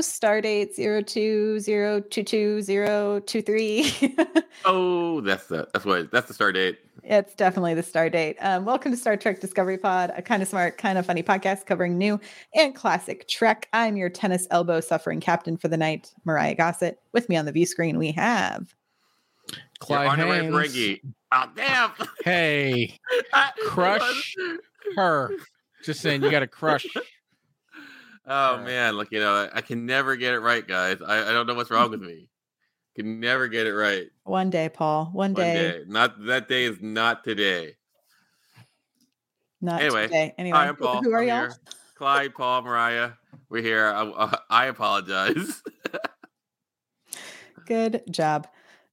Stardate zero two zero two two zero two three. oh, that's the that's what that's the star date. It's definitely the star date. Um, welcome to Star Trek Discovery Pod, a kind of smart, kind of funny podcast covering new and classic Trek. I'm your tennis elbow suffering captain for the night, Mariah Gossett. With me on the view screen, we have Clyde Haynes. Oh, damn. Hey, crush her. Just saying, you got to crush. Oh man, like you know, I can never get it right, guys. I, I don't know what's wrong with me. Can never get it right. One day, Paul. One, One day. day. Not that day is not today. Not Anyway, today. Anyway, Hi, I'm Paul. who are I'm y'all? here. Clyde, Paul, Mariah. We're here. I, I apologize. Good job.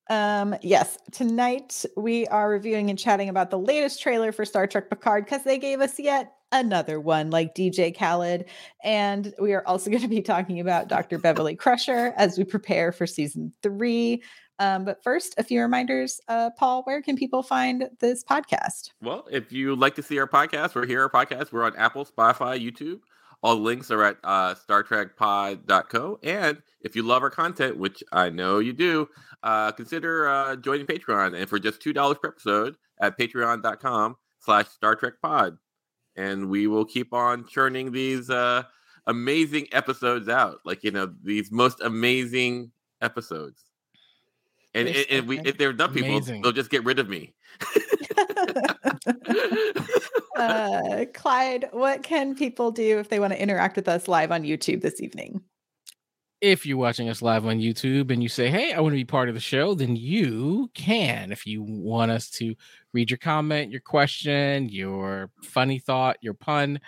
Um, yes, tonight we are reviewing and chatting about the latest trailer for Star Trek Picard because they gave us yet another one like DJ Khaled. And we are also going to be talking about Dr. Beverly Crusher as we prepare for season three. Um, but first, a few reminders. Uh, Paul, where can people find this podcast? Well, if you like to see our podcast, we're here. Our podcast, we're on Apple, Spotify, YouTube. All the links are at uh, StarTrekPod.co. And if you love our content, which I know you do, uh, consider uh, joining Patreon. And for just two dollars per episode at Patreon.com/slash Star Trek Pod, and we will keep on churning these uh, amazing episodes out. Like you know, these most amazing episodes. And, and we, if they're dumb people, Amazing. they'll just get rid of me. uh, Clyde, what can people do if they want to interact with us live on YouTube this evening? If you're watching us live on YouTube and you say, Hey, I want to be part of the show, then you can. If you want us to read your comment, your question, your funny thought, your pun,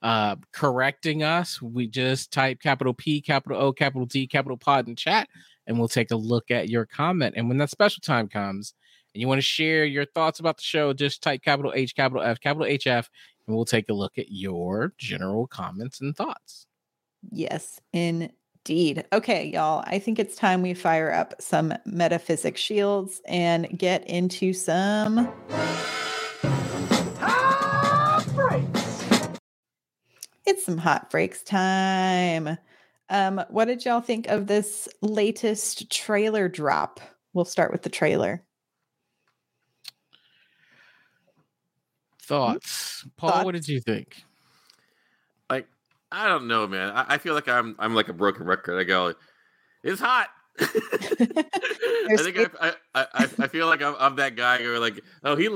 uh, correcting us, we just type capital P, capital O, capital D, capital pod in chat, and we'll take a look at your comment. And when that special time comes and you want to share your thoughts about the show, just type capital H, capital F, capital HF, and we'll take a look at your general comments and thoughts. Yes, indeed. Okay, y'all. I think it's time we fire up some metaphasic shields and get into some. It's some hot breaks time. Um, what did y'all think of this latest trailer drop? We'll start with the trailer. Thoughts, Paul? What did you think? Like I don't know, man. I, I feel like I'm I'm like a broken record. I go, it's hot. I think I, I, I, I feel like I'm, I'm that guy who like, oh, he,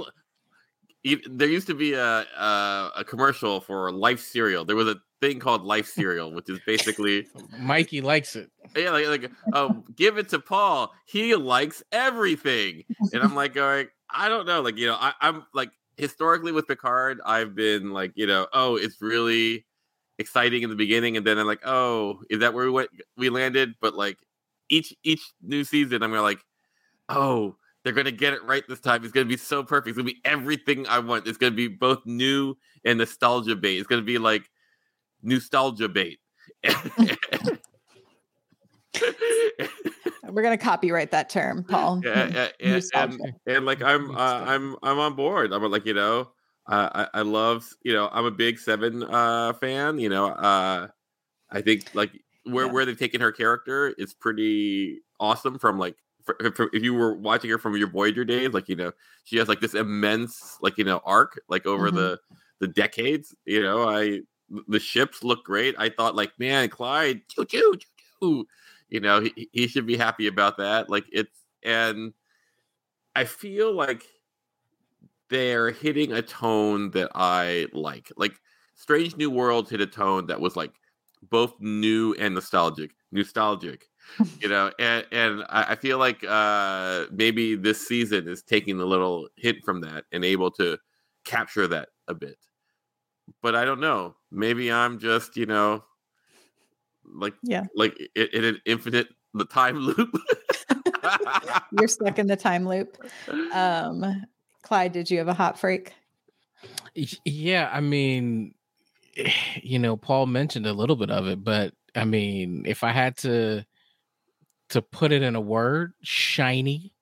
he. There used to be a, a a commercial for Life cereal. There was a thing called Life cereal, which is basically Mikey likes it. yeah, like like oh, give it to Paul. He likes everything, and I'm like going, I don't know, like you know, I, I'm like historically with Picard, I've been like, you know, oh, it's really exciting in the beginning, and then I'm like, oh, is that where we went? We landed, but like each each new season, I'm gonna like, oh, they're gonna get it right this time. It's gonna be so perfect. It's gonna be everything I want. It's gonna be both new and nostalgia bait. It's gonna be like nostalgia bait. We're gonna copyright that term, Paul. yeah, yeah, and, and, and like I'm uh, I'm I'm on board. I'm like you know uh, I I love you know I'm a big Seven uh fan. You know uh I think like where Yeah. where they've taken her character is pretty awesome. From like for, for, if you were watching her from your Voyager days, like you know she has like this immense like you know arc like over Mhm. the the decades. You know I the ships look great. I thought like man Clyde choo choo choo. You know he he should be happy about that. Like it's and I feel like they're hitting a tone that I like. Like Strange New Worlds hit a tone that was like both new and nostalgic. Nostalgic. you know, and, and I, I feel like uh maybe this season is taking a little hint from that and able to capture that a bit. But I don't know. Maybe I'm just, you know, like Yeah. like in, in an infinite the time loop. You're stuck in the time loop. Um, Clyde, did you have a hot frake? Yeah, I mean, you know, Paul mentioned a little bit of it, but I mean, if I had to to put it in a word, shiny.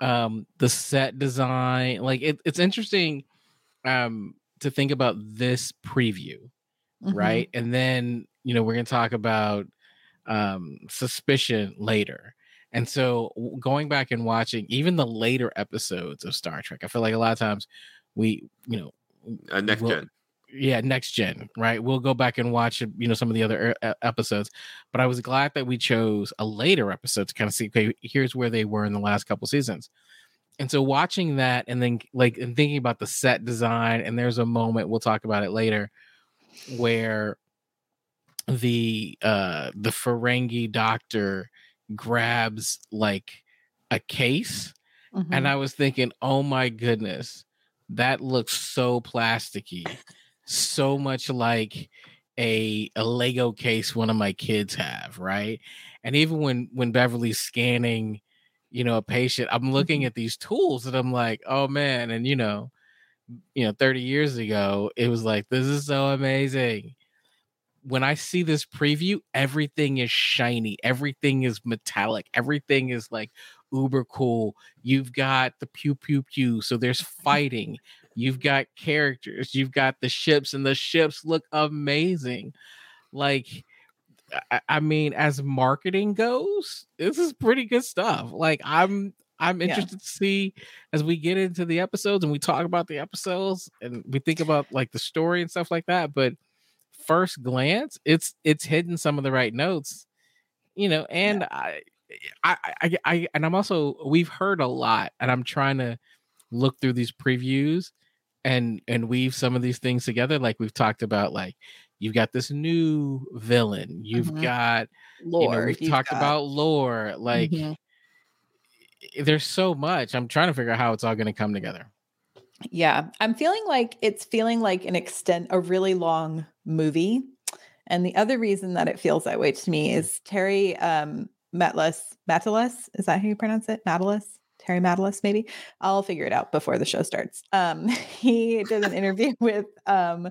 Um, the set design, like it, it's interesting um to think about this preview, Mhm. right? And then, you know, we're gonna talk about um, suspicion later. And so going back and watching even the later episodes of Star Trek, I feel like a lot of times we, you know, uh, next we'll, gen. Yeah, next gen, right? We'll go back and watch, you know, some of the other er, episodes. But I was glad that we chose a later episode to kind of see, okay, here's where they were in the last couple seasons. And so watching that and then like and thinking about the set design, and there's a moment we'll talk about it later where the uh the Ferengi doctor grabs like a case mm-hmm. and I was thinking, "Oh my goodness, that looks so plasticky." so much like a a Lego case one of my kids have, right? And even when when Beverly's scanning, you know, a patient, I'm looking mm-hmm. at these tools and I'm like, "Oh man," and you know, you know, 30 years ago, it was like, "This is so amazing." When I see this preview, everything is shiny, everything is metallic, everything is like uber cool. You've got the pew pew pew, so there's fighting. You've got characters, you've got the ships, and the ships look amazing. Like, I, I mean, as marketing goes, this is pretty good stuff. Like, I'm I'm interested yeah. to see as we get into the episodes and we talk about the episodes and we think about like the story and stuff like that. But first glance, it's it's hitting some of the right notes, you know. And yeah. I, I, I, I, and I'm also we've heard a lot, and I'm trying to look through these previews and and weave some of these things together. Like we've talked about, like you've got this new villain, you've mm-hmm. got lore, you know, we've talked got... about lore, like. Mm-hmm. There's so much. I'm trying to figure out how it's all going to come together. Yeah, I'm feeling like it's feeling like an extent a really long movie. And the other reason that it feels that way to me is Terry um Metlis, Matalis, is that how you pronounce it? Matalis? Terry Matalis, maybe. I'll figure it out before the show starts. Um, he did an interview with um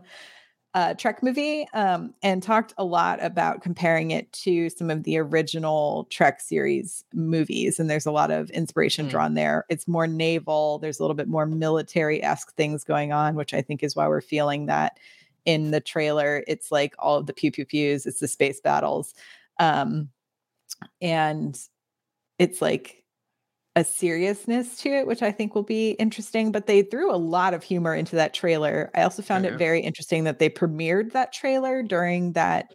uh, Trek movie um, and talked a lot about comparing it to some of the original Trek series movies. And there's a lot of inspiration mm. drawn there. It's more naval, there's a little bit more military esque things going on, which I think is why we're feeling that in the trailer. It's like all of the pew pew pews, it's the space battles. Um, and it's like a seriousness to it, which I think will be interesting. But they threw a lot of humor into that trailer. I also found it very interesting that they premiered that trailer during that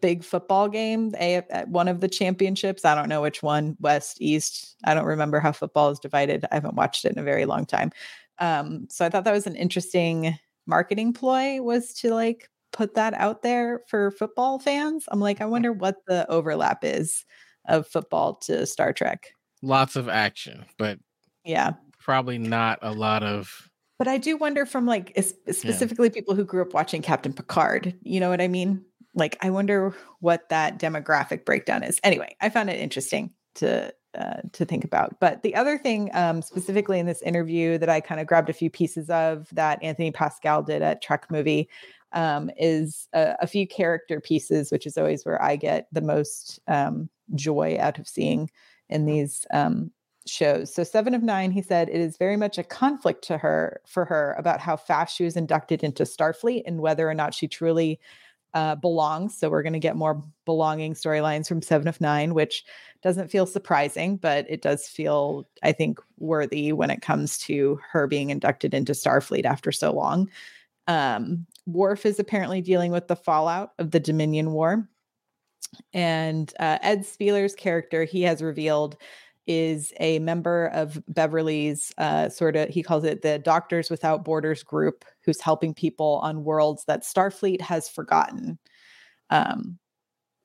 big football game at one of the championships. I don't know which one, West, East. I don't remember how football is divided. I haven't watched it in a very long time. Um, so I thought that was an interesting marketing ploy was to like put that out there for football fans. I'm like, I wonder what the overlap is of football to Star Trek lots of action, but yeah, probably not a lot of. But I do wonder from like specifically yeah. people who grew up watching Captain Picard. You know what I mean? Like, I wonder what that demographic breakdown is. Anyway, I found it interesting to uh, to think about. But the other thing, um, specifically in this interview, that I kind of grabbed a few pieces of that Anthony Pascale did at Trek Movie um, is a, a, few character pieces, which is always where I get the most um, joy out of seeing in these um, shows. So Seven of Nine, he said, it is very much a conflict to her for her about how fast she was inducted into Starfleet and whether or not she truly uh, belongs. So we're going to get more belonging storylines from Seven of Nine, which doesn't feel surprising, but it does feel, I think, worthy when it comes to her being inducted into Starfleet after so long. Um, Worf is apparently dealing with the fallout of the Dominion War. And uh, Ed Speleers' character, he has revealed, is a member of Beverly's uh, sort of, he calls it the Doctors Without Borders group, who's helping people on worlds that Starfleet has forgotten, um,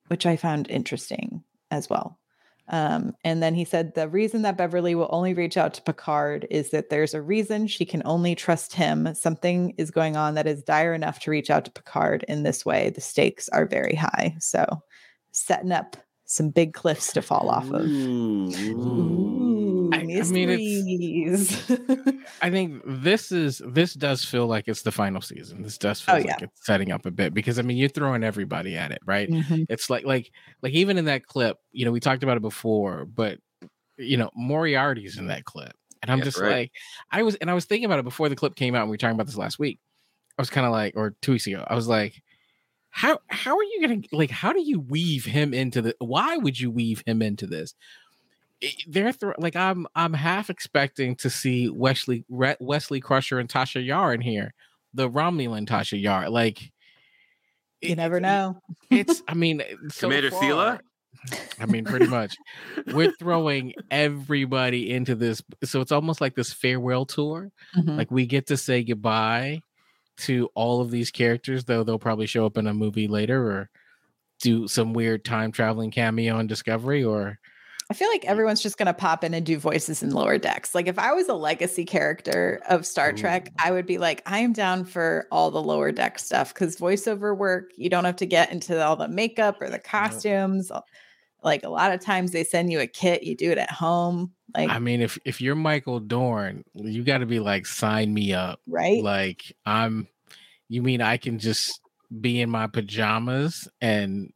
which I found interesting as well. Um, and then he said the reason that Beverly will only reach out to Picard is that there's a reason she can only trust him. Something is going on that is dire enough to reach out to Picard in this way. The stakes are very high. So setting up some big cliffs to fall off of. Ooh, I, I, mean, it's, I think this is this does feel like it's the final season. This does feel oh, like yeah. it's setting up a bit because I mean you're throwing everybody at it, right? Mm-hmm. It's like like like even in that clip, you know, we talked about it before, but you know, Moriarty's in that clip. And I'm yeah, just right. like, I was, and I was thinking about it before the clip came out. And we were talking about this last week. I was kind of like, or two weeks ago, I was like, how how are you gonna like how do you weave him into the why would you weave him into this It- they're thro- like i'm i'm half expecting to see wesley Re- wesley crusher and tasha yar in here the romulan tasha yar like You it- never know. it's i mean so Commander Sela? far- i mean pretty much we're throwing everybody into this so it's almost like this farewell tour Mhm. like we get to say goodbye to all of these characters, though they'll probably show up in a movie later or do some weird time traveling cameo on Discovery or I feel like mm. everyone's just going to pop in and do voices in lower decks. Like if I was a legacy character of Star Trek, I would be like, I am down for all the lower deck stuff because voiceover work, you don't have to get into all the makeup or the costumes. Like a lot of times they send you a kit, you do it at home. Like, I mean if if you're Michael Dorn, you got to be like sign me up. right? Like I'm you mean I can just be in my pajamas and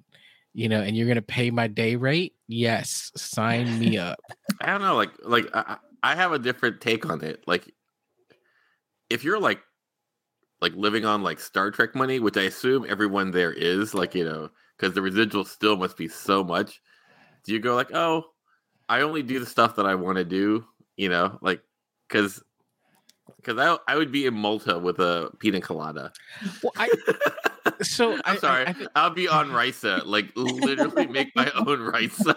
you know and you're going to pay my day rate? Yes, sign me up. I don't know, like like I, I I have a different take on it. Like if you're like like living on like Star Trek money, which I assume everyone there is, like, you know, because the residual still must be so much. Do you go like, oh, I only do the stuff that I want to do, you know, like because because I I would be in Malta with a pina colada. Well, I so I'm I- sorry, I thi- I'll be on Risa, like literally make my own Risa.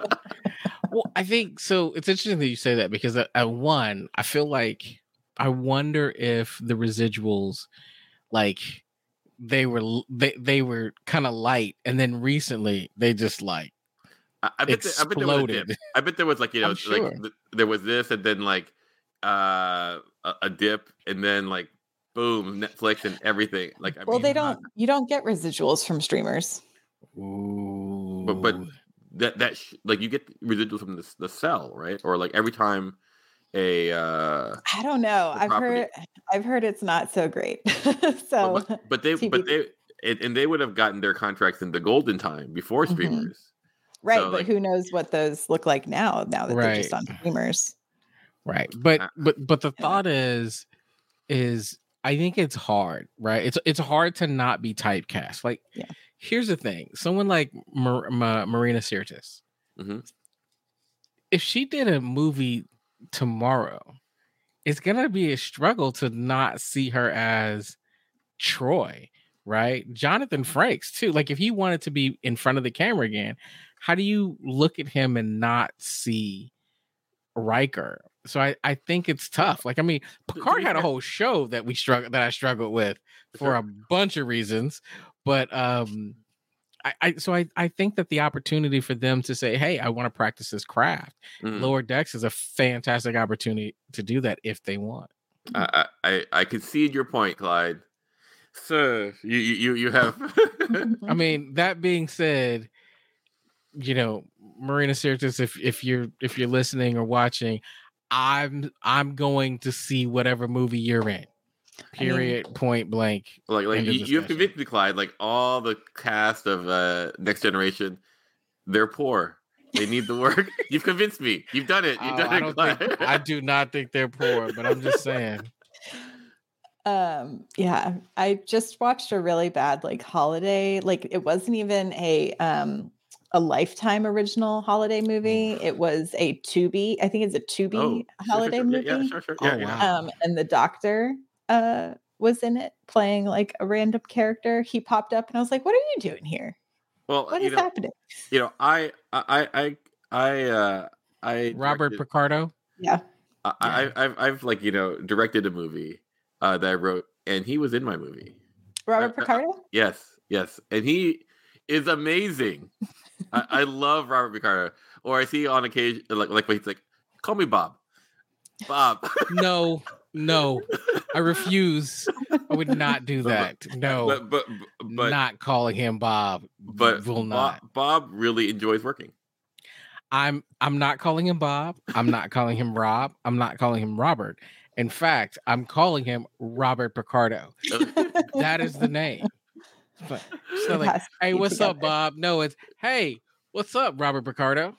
well, I think so. It's interesting that you say that because at, at one, I feel like I wonder if the residuals, like they were they they were kind of light, and then recently they just like I, I bet there, I bet there was a dip. I bet there was like you know sure. like th- there was this and then like uh a, a dip and then like boom Netflix and everything like I well, mean, they don't, you don't get residuals from streamers. Ooh. but but that that sh- like you get residuals from the, the cell right or like every time a uh I don't know. I've property. heard, I've heard it's not so great. so, but, but- but they but they and, and they would have gotten their contracts in the golden time before Mhm. streamers right. so, but like- who knows what those look like now, now that they're just on streamers. right but Uh, but but the yeah. thought is is i think it's hard right it's it's hard to not be typecast like Yeah. here's the thing someone like Mar- Ma- marina sirtis Mhm. if she did a movie tomorrow it's gonna be a struggle to not see her as troi right jonathan frakes too like if he wanted to be in front of the camera again how do you look at him and not see Riker. So I, I think it's tough. Like I mean, Picard had a whole show that we struggled that I struggled with for a bunch of reasons. But um I, I so I, I think that the opportunity for them to say, Hey, I want to practice this craft. Mhm. Lower decks is a fantastic opportunity to do that if they want. I, I I I concede your point Clyde so you you you you have I mean, that being said, you know, Marina Sirtis, if if you're if you're listening or watching, I'm I'm going to see whatever movie you're in. I mean- Period. point blank. Like, like you, you have convinced me, Clyde. Like all the cast of uh Next Generation, they're poor. They need the work. You've convinced me. You've done it. You've Oh, done I it, don't think I do not think they're poor, but I'm just saying. Um, yeah, I just watched a really bad like holiday, like it wasn't even a um a lifetime original holiday movie. It was a Tubi, I think it's a Tubi Oh, sure, sure, holiday sure. movie. Yeah, yeah, sure, sure. Oh, Yeah, yeah. wow. Um, and the doctor uh was in it playing like a random character. He popped up and I was like, What are you doing here? Well, what is know, happening? you know, I, I, I, I, uh, I, Robert directed- Picardo. Yeah. I, I, I've, I've like you know directed a movie uh, that I wrote, and he was in my movie. Robert I- Picardo? Yes, yes, and he is amazing. I, I love Robert Picardo. Or I see on occasion, like like he's like, "Call me Bob." Bob. No, no. I refuse. I would not do that. No. but but but not calling him Bob. but will Bob, not. Bob really enjoys working. I'm I'm not calling him Bob. I'm not calling him Rob. I'm not calling him Robert. In fact, I'm calling him Robert Picardo. That is the name. But so It like, hey, be what's up. Bob? No, it's hey, what's up, Robert Picardo?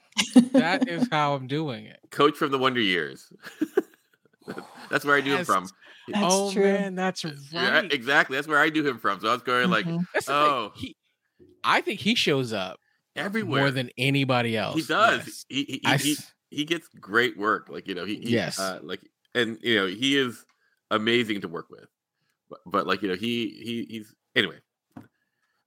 That is how I'm doing it. Coach from the Wonder Years. That's where I knew him Yes. from. That's oh true. man, that's Yeah, right. exactly. That's where I knew him from. So I was going like, Mhm. That's Oh. He I think he shows up everywhere more than anybody else. he does. Yes. He, he, I he, he gets great work. Like you know, he, he Yes. uh, like and you know he is amazing to work with. But, but like you know he he he's anyway.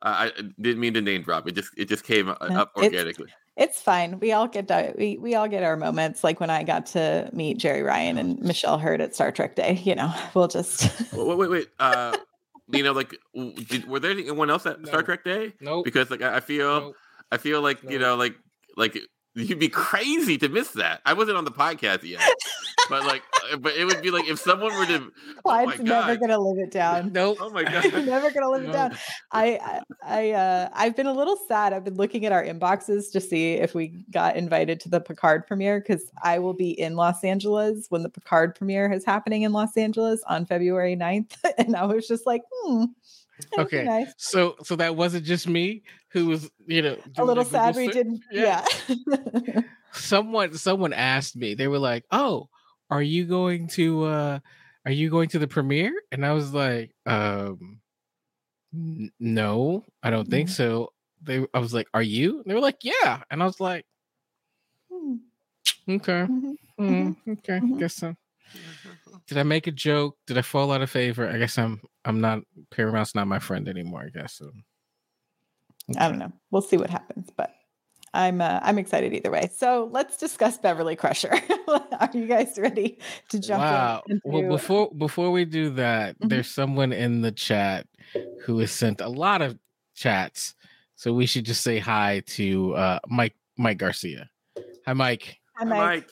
I I didn't mean to name drop. It just it just came uh, up it's- organically. It's fine. We all get di- we we all get our moments. Like when I got to meet Jeri Ryan and Michelle Hurd at Star Trek Day. You know, we'll just. Wait, wait, wait. Uh, you know, like, did, were there anyone else at Star Trek Day? Nope. Because like I I feel, nope. I feel like you know, like, like you'd be crazy to miss that. I wasn't on the podcast yet, but like, uh, but it would be like if someone were to, Clyde's oh my never gonna live it down. Nope. oh my You're god, never gonna live it down. I I I, uh, I've been a little sad. I've been looking at our inboxes to see if we got invited to the Picard premiere because I will be in Los Angeles when the Picard premiere is happening in Los Angeles on February 9th. And I was just like, hmm. That would be Okay. nice. So so that wasn't just me who was, you know, A little sad Google we didn't. Yeah. Yeah. Someone someone asked me. They were like, "Oh, are you going to uh are you going to the premiere?" And I was like, um "N- no, I don't think Mhm. so. They I was like, "Are you?" They were like, "Yeah." And I was like, Hmm, "Okay. mhm. mm, okay, mhm. guess so." Did I make a joke? Did I fall out of favor? I guess I'm I'm not Paramount's not my friend anymore, I guess. So. I don't know. We'll see what happens, but I'm uh, I'm excited either way. So let's discuss Beverly Crusher. Are you guys ready to jump wow. in? Well, before before we do that, Mhm. there's someone in the chat who has sent a lot of chats. So we should just say hi to uh, Mike Mike Garcia. Hi, Mike. Hi, Hi, Mike.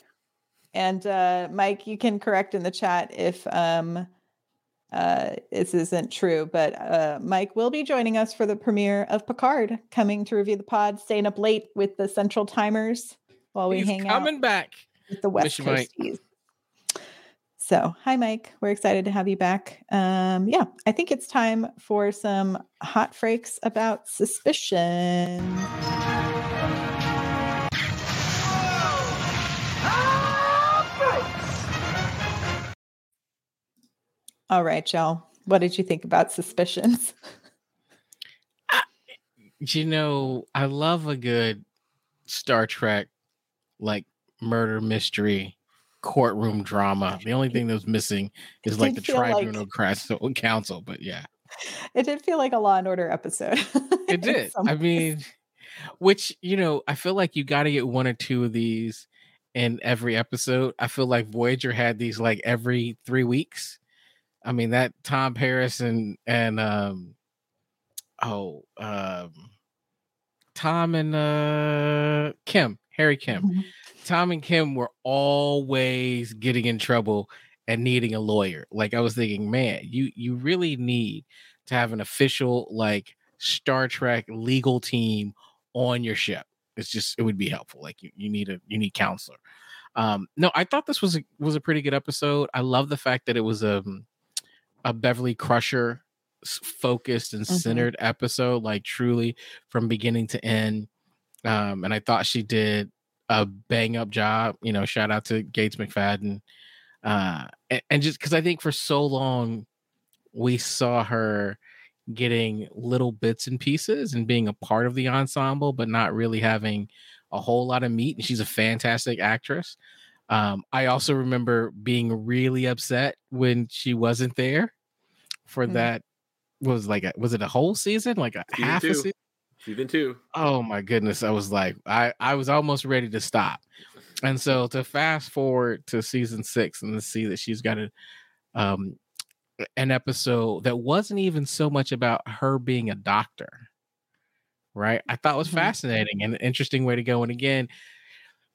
And uh, Mike, you can correct in the chat if um, uh, this isn't true, but uh, Mike will be joining us for the premiere of Picard, coming to review the pod, staying up late with the central timers while we He's hang coming out back. with the West Coasties. So, hi, Mike. We're excited to have you back. Um, yeah, I think it's time for some hot frakes about suspicion. All right, y'all. What did you think about suspicions? You know, I love a good Star Trek like murder mystery courtroom drama. The only thing that was missing is like the like- tribunal Council- council, but yeah. It did feel like a Law and Order episode. It did. I mean, which you know, I feel like you got to get one or two of these in every episode. I feel like Voyager had these like every three weeks. I mean, that Tom Paris and and um, oh, um, Tom and uh Kim, Harry Kim, Mhm. Tom and Kim were always getting in trouble and needing a lawyer. Like I was thinking, man, you you really need to have an official like Star Trek legal team on your ship. It's just it would be helpful. Like you, you need a you need counselor. Um no, I thought this was a was a pretty good episode. I love the fact that it was um, a Beverly Crusher focused and Mhm. centered episode, like truly from beginning to end. Um, and I thought she did a bang up job. You know, shout out to Gates McFadden. Uh, and, and just because I think for so long we saw her getting little bits and pieces and being a part of the ensemble, but not really having a whole lot of meat. And she's a fantastic actress. Um, I also remember being really upset when she wasn't there for Mm. that. Was like a, was it a whole season, like a Season half a two. season? Season two. Oh my goodness. I was like, I, I was almost ready to stop. And so to fast forward to season six and to see that she's got a um an episode that wasn't even so much about her being a doctor. Right. I thought was Mhm. fascinating and an interesting way to go. And again,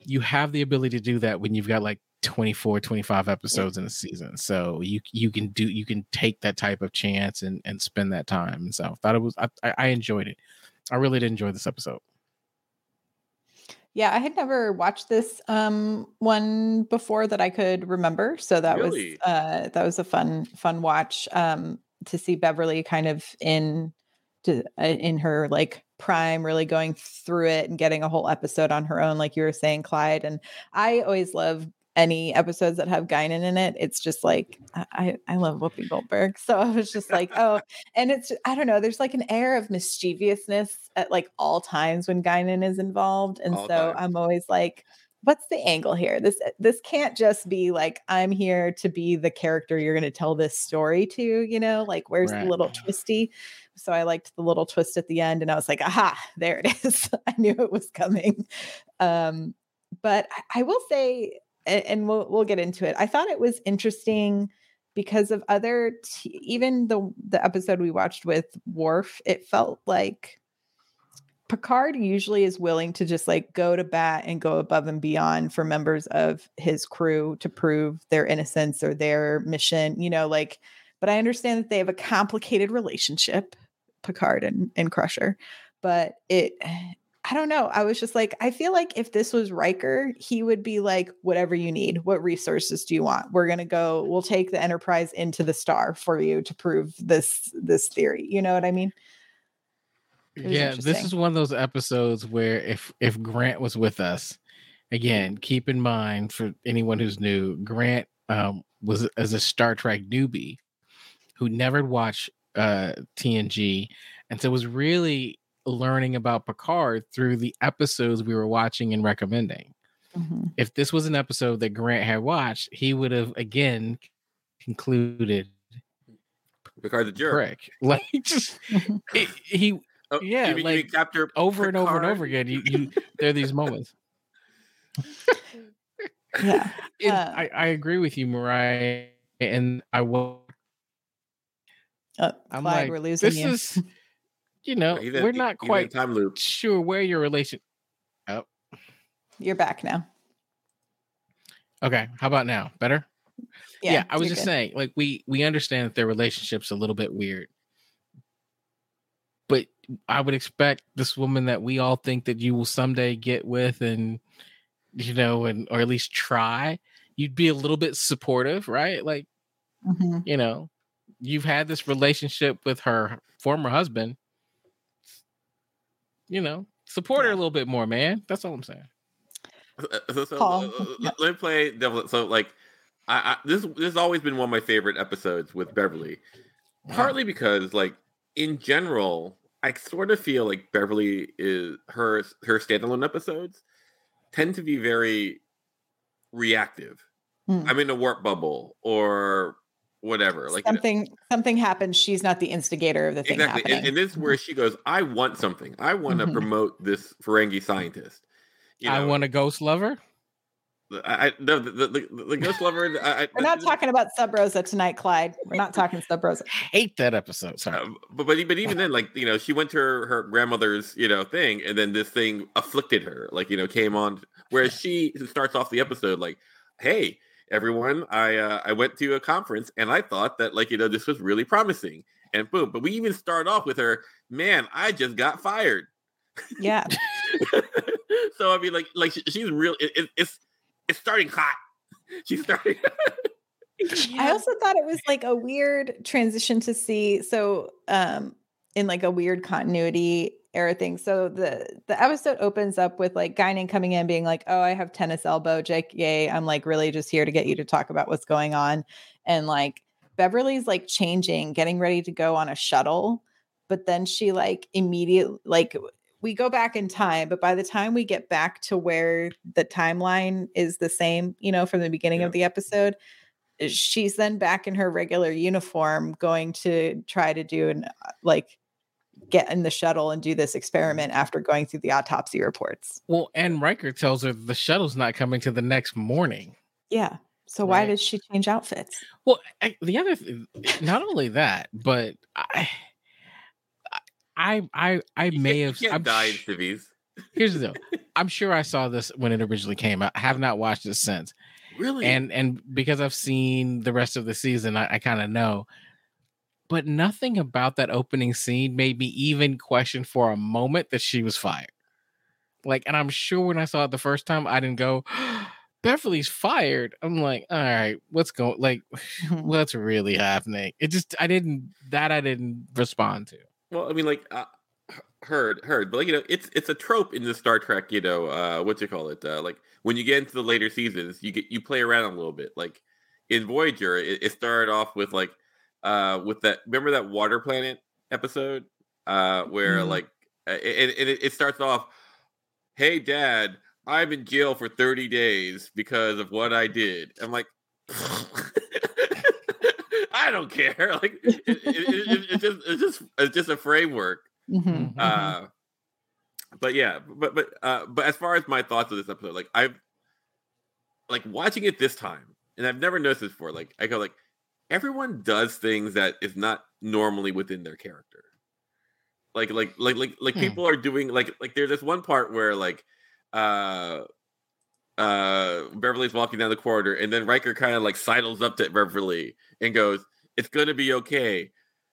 you have the ability to do that when you've got like 24, 25 episodes in a season. So you you can do you can take that type of chance and and spend that time. And so I thought it was I, I I enjoyed it. I really did enjoy this episode. Yeah, I had never watched this um one before that I could remember. So that Really? was uh that was a fun fun watch um to see Beverly kind of in to uh, in her like prime really going through it and getting a whole episode on her own like you were saying Clyde and I always love any episodes that have Guinan in it. It's just like I I love Whoopi Goldberg, so I was just like, oh, and it's I don't know. There's like an air of mischievousness at like all times when Guinan is involved, and All so times. I'm always like. What's the angle here? This uh, this can't just be like I'm here to be the character you're going to tell this story to, you know? Like where's Right. the little twisty? So I liked the little twist at the end and I was like, aha, there it is. I knew it was coming. Um, but I, I will say, a- and we'll we'll get into it. I thought it was interesting because of other, t- even the the episode we watched with Worf. It felt like Picard usually is willing to just like go to bat and go above and beyond for members of his crew to prove their innocence or their mission. You know, like. But I understand that they have a complicated relationship, Picard and, and Crusher. But it I don't know. I was just like, I feel like if this was Riker, he would be like, whatever you need. What resources do you want? We're gonna go, we'll take the Enterprise into the star for you to prove this this theory. You know what I mean? Yeah this is one of those episodes where if if grant was with us again keep in mind for anyone who's new grant um was as a star trek newbie who never watched uh tng and so it was really learning about picard through the episodes we were watching and recommending Mhm. if this was an episode that grant had watched he would have again concluded Picard's a jerk. prick like just Mhm. he, he Oh, Yeah, you mean- you mean like, capture over and over and over again you, you there are these moments Yeah. It- Uh, I, I agree with you, Mariah, and I will. Uh, I'm Clyde, like, we're losing this you. is, you know, He's in- we're not quite time loop. sure where your relation. You're back now. Okay, how about now? Better? Yeah, I was just good. saying, like we we understand that their relationship's a little bit weird, but I would expect this woman that we all think that you will someday get with, and you know, and or at least try. You'd be a little bit supportive, right? Like Mhm. you know, you've had this relationship with her former husband. You know, support her a little bit more, man. That's all I'm saying. Uh, So, so, Paul, uh, uh, yeah. let me play devil. So, like, I, I this this has always been one of my favorite episodes with Beverly, partly because, like, in general, I sort of feel like Beverly is her her standalone episodes tend to be very reactive. Mm. I'm in a warp bubble or whatever. Like something something happens. She's not the instigator of the thing exactly, happening. and, and this is where she goes. I want something. I want to Mhm. promote this Ferengi scientist. You I want a ghost lover. I, I no the the, the, the ghost lover. I, I, We're not talking about Sub Rosa tonight, Clyde. We're not talking Sub Rosa. Hate that episode. Sorry. Uh, but but, but even then, like you know, she went to her, her grandmother's you know thing, and then this thing afflicted her. Like you know, came on. Whereas she starts off the episode like, "Hey, everyone, I uh, I went to a conference, and I thought that like you know this was really promising." And boom. But we even start off with her, "Man, I just got fired." Yeah. so I mean, like like she, she's real. It, it, it's it's starting hot. She's starting. I also thought it was like a weird transition to see. So, um, in like a weird continuity era thing. So the the episode opens up with like Guinan coming in, being like, "Oh, I have tennis elbow, Jake. Yay! I'm like really just here to get you to talk about what's going on." And like Beverly's like changing, getting ready to go on a shuttle, but then she like immediately like we go back in time, but by the time we get back to where the timeline is the same, you know, from the beginning Yeah. of the episode, she's then back in her regular uniform going to try to do an uh, like get in the shuttle and do this mm-hmm. experiment after going through the autopsy reports. Well, and Riker tells her the shuttle's not coming to the next morning. Yeah. So why Right. did she change outfits? Well, I, the other, th- not only that, but I, I, I, I may have. you I'm die in sh- civvies. here's the deal. I'm sure I saw this when it originally came out. I have not watched it since. Really? and and because I've seen the rest of the season, I, I kind of know. But nothing about that opening scene made me even question for a moment that she was fired. Like, and I'm sure when I saw it the first time, I didn't go, Beverly's fired. I'm like, all right, what's going like what's really happening? It just I didn't that I didn't respond to. Well, I mean, like, uh, heard heard, but like you know, it's it's a trope in the Star Trek. You know, uh, what you call it? Uh, like when you get into the later seasons, you get you play around a little bit. Like in Voyager, it, it started off with like uh with that. Remember that water planet episode uh where Mhm. like uh, and, and it, it starts off, "Hey, Dad, I'm in jail for 30 days because of what I did." I'm like. I don't care. Like it, it, it, it's just it's just it's just a framework. Mhm. Uh, but yeah, but but uh, but as far as my thoughts of this episode, like I've like watching it this time, and I've never noticed this before. Like I go like everyone does things that is not normally within their character. Like like like like like Hmm. people are doing like like there's this one part where like uh uh Beverly's walking down the corridor and then Riker kind of like sidles up to Beverly and goes, It's gonna be okay.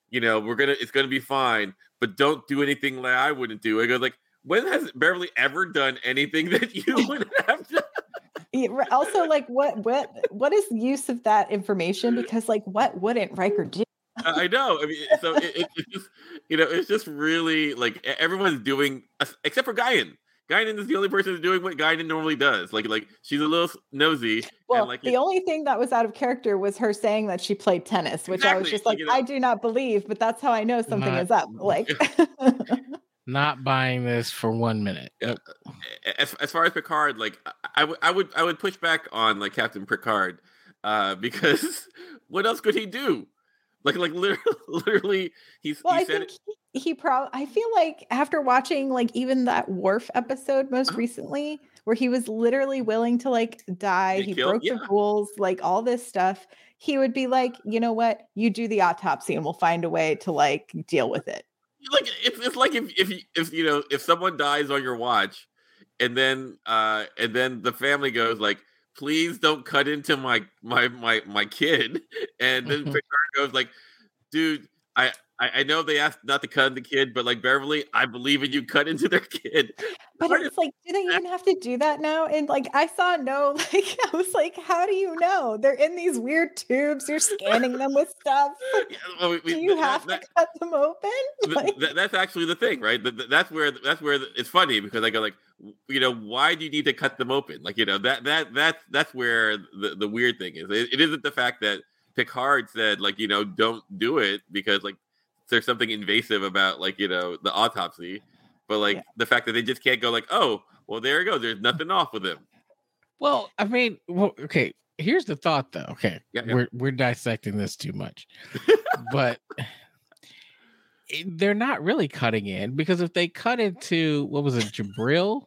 You know, we're gonna it's gonna be fine, but don't do anything like I wouldn't do. I go like, when has Beverly ever done anything that you would have done? Yeah, r- also like what what what is the use of that information because like what wouldn't Riker do? I I know. I mean, so it, it, it's just you know, it's just really like everyone's doing except for Guinan. Guinan is the only person who's doing what Guinan normally does. Like like she's a little nosy. Well, and like the only thing that was out of character was her saying that she played tennis, which I was just like, like, you know- I do not believe, but that's how I know something Not- is up. Like, Not buying this for one minute. Yeah. as, as far as Picard, like I- I would I would I would push back on like Captain Picard, uh, because what else could he do? Like like literally, literally he's well, he I said think he, he probably. I feel like after watching like even that Worf episode most Uh-huh. recently, where he was literally willing to like die, Get he killed, broke yeah. the rules, like all this stuff. He would be like, you know what? You do the autopsy, and we'll find a way to like deal with it. Like it's, it's like if if you- if you know if someone dies on your watch and then uh and then the family goes like please don't cut into my my my my kid and then Mhm. Picard goes like dude I I I know they asked not to cut the kid, but like Beverly, I believe in you. Cut into their kid. But it's like, do they even have to do that now? And like, I saw no, like, I was like, how do you know? They're in these weird tubes. You're scanning them with stuff. Yeah, well, we- Do you that- have that- to cut them open? Like, th- that's actually the thing, right? Th- th- that's where that's where it's funny because I go like, you know, why do you need to cut them open? Like, you know, that that that's that's where the, the weird thing is. It, it isn't the fact that Picard said like, you know, don't do it because like there's something invasive about like you know the autopsy, but like Yeah. the fact that they just can't go like, oh, well, there it goes. There's nothing off with him. Well, I mean, well, okay. Here's the thought, though. Okay, Yeah, yeah. we're we're dissecting this too much, but they're not really cutting in because if they cut into what was it, Jo'Bril?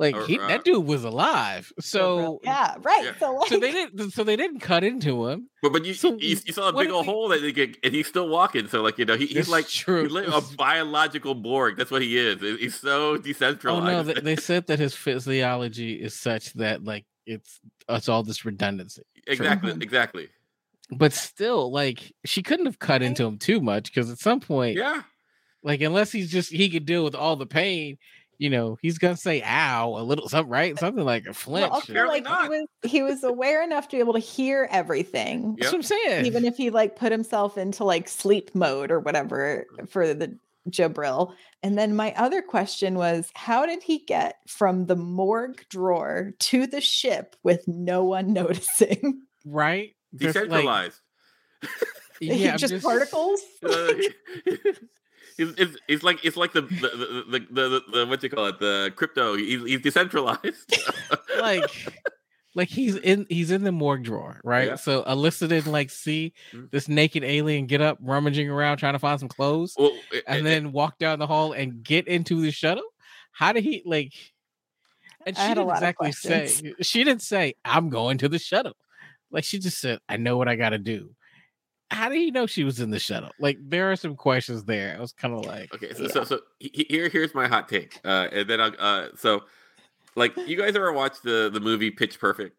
Like Or, he, uh, that dude was alive, so yeah, right. yeah. So, like, so they didn't so they didn't cut into him. But but you So you, you saw a what big old we- hole that he could, and he's still walking. So like you know he, he's like true. he's like a biological Borg. That's what he is. He's so decentralized. Oh decentralized. no, they, they said that his physiology is such that like it's it's all this redundancy. exactly, Mhm. exactly. But still, like she couldn't have cut into him too much because at some point, Yeah, like unless he's just he could deal with all the pain, you know, he's gonna say "ow" a little something, right? Something like a flinch. also, Apparently like he was he was aware enough to be able to hear everything, That's what I'm saying. even if he like put himself into like sleep mode or whatever for the Jabril. And then my other question was, how did he get from the morgue drawer to the ship with no one noticing? right? Just, like, decentralized. yeah, I'm just, particles. Uh, It's, it's, it's like it's like the the, the, the, the, the what you call it the crypto he's, he's decentralized like like he's in he's in the morgue drawer, right? Yeah. So Alyssa didn't like see Mhm. this naked alien get up, rummaging around trying to find some clothes, well, and then walk down the hall and get into the shuttle. How did he like? And she didn't exactly say. She didn't say I'm going to the shuttle. Like she just said, I know what I got to do. How did he know she was in the shuttle? Like there are some questions there. I was kind of like, Okay, so Yeah. so, so he- he- here here's my hot take, uh, and then I'll uh, so like you guys ever watched the the movie Pitch Perfect?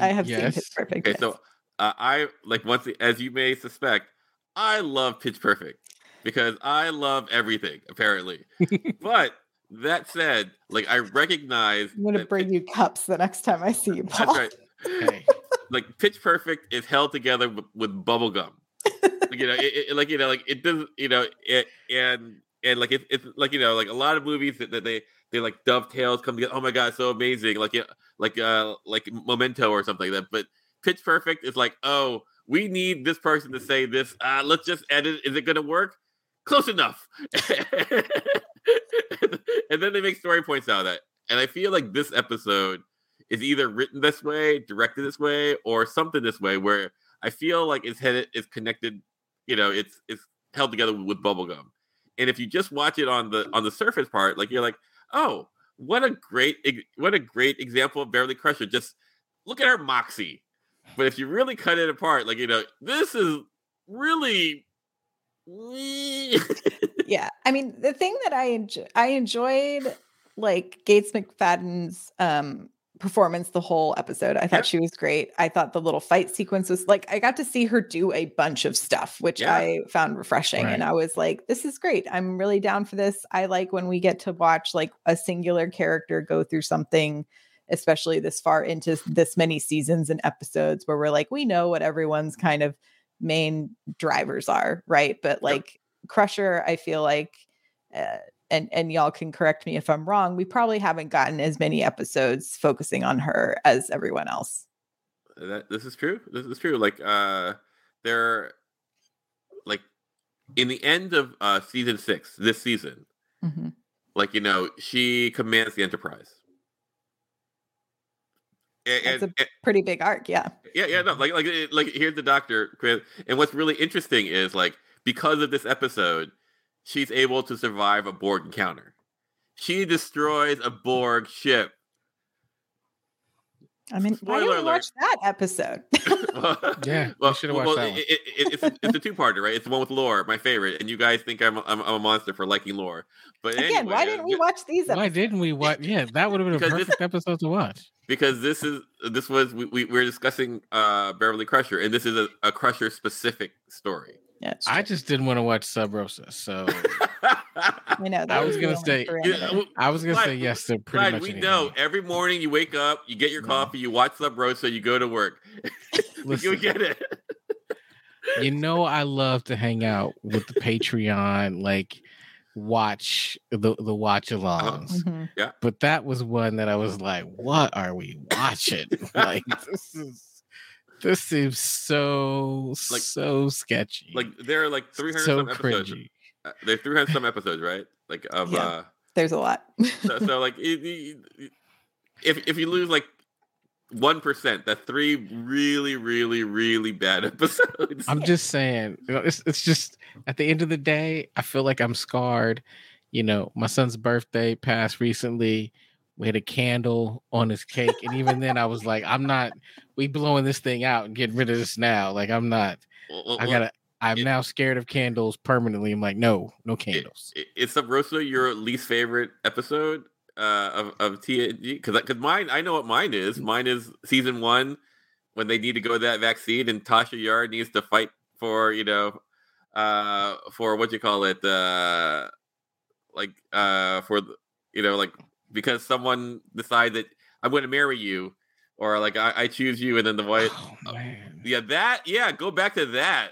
I have seen. Pitch Perfect. Okay, yes. so uh, I like once as you may suspect, I love Pitch Perfect because I love everything apparently. but that said, like I recognize I'm gonna that bring you cups the next time I see you, Paul. That's right. Okay. Like Pitch Perfect is held together with, with bubble gum. Like, you know, it, it- like you know, like it doesn't, you know, it, and and like it's it's like you know like a lot of movies that, that they they like dovetails come together. Oh my god, so amazing! Like yeah, like uh like Memento or something like that. But Pitch Perfect is like, oh, we need this person to say this. Uh, let's just edit. Is it going to work? Close enough. and then they make story points out of that. And I feel like this episode is either written this way, directed this way, or something this way, where I feel like it's headed, it's connected. You know, it's it's held together with bubblegum. And if you just watch it on the on the surface part, like you're like, oh, what a great what a great example of Beverly Crusher. Just look at her moxie. But if you really cut it apart, like you know, this is really yeah. I mean, the thing that I I enjoyed like Gates McFadden's um performance the whole episode. I thought she was great. I thought the little fight sequence was like I got to see her do a bunch of stuff, which yeah. I found refreshing. Right. And I was like, this is great. I'm really down for this. I like when we get to watch like a singular character go through something, especially this far into this many seasons and episodes where we're like, we know what everyone's kind of main drivers are, right? But like yep. Crusher, I feel like uh, and and y'all can correct me if I'm wrong, we probably haven't gotten as many episodes focusing on her as everyone else. That this is true. This is true. Like uh there like in the end of uh season 6 this season. Mm-hmm. Like you know, she commands the Enterprise. And, That's a pretty big arc, yeah. Yeah, yeah, no, like like like here's the doctor, and what's really interesting is like because of this episode, she's able to survive a Borg encounter. She destroys a Borg ship. I mean, Spoiler why didn't we watch that episode? yeah, well, should have watched well, that one. It, it, it's, it's a two-parter, right? It's the one with Lore, my favorite, and you guys think I'm I'm, I'm a monster for liking Lore. But again, anyway, why didn't we watch these? Episodes? Why didn't we watch? Yeah, that would have been a perfect this, episode to watch. Because this is this was we, we we're discussing uh Beverly Crusher, and this is a, a Crusher specific story. Yeah, I just didn't want to watch Sub Rosa, so I know. I was gonna say. I was gonna say yes to pretty much. We anything. know every morning you wake up, you get your no. coffee, you watch Sub Rosa, you go to work. you get it. you know, I love to hang out with the Patreon, like watch the the watch uh-huh. alongs. Mm-hmm. Yeah, but that was one that I was like, "What are we watching?" like this is this seems so like so sketchy. Like there are like 300 so some episodes. Cringy. Uh, there's 300 some episodes, right? Like of yeah, uh there's a lot. so, so, like if if you lose like one percent, that's three really, really, really bad episodes. I'm just saying, it's it's just at the end of the day, I feel like I'm scarred. You know, my son's birthday passed recently we had a candle on his cake and even then i was like i'm not we blowing this thing out and getting rid of this now like i'm not i gotta i'm it, now scared of candles permanently. I'm like no no candles. it, it, is Sub Rosa your least favorite episode uh of, of tng because because mine i know what mine is. Mine is season one when they need to go to that vaccine and tasha Yar needs to fight for you know uh for what you call it uh like uh for you know like because someone decides that I'm going to marry you, or like I, I choose you, and then the wife. Oh, uh, yeah, that. Yeah, go back to that.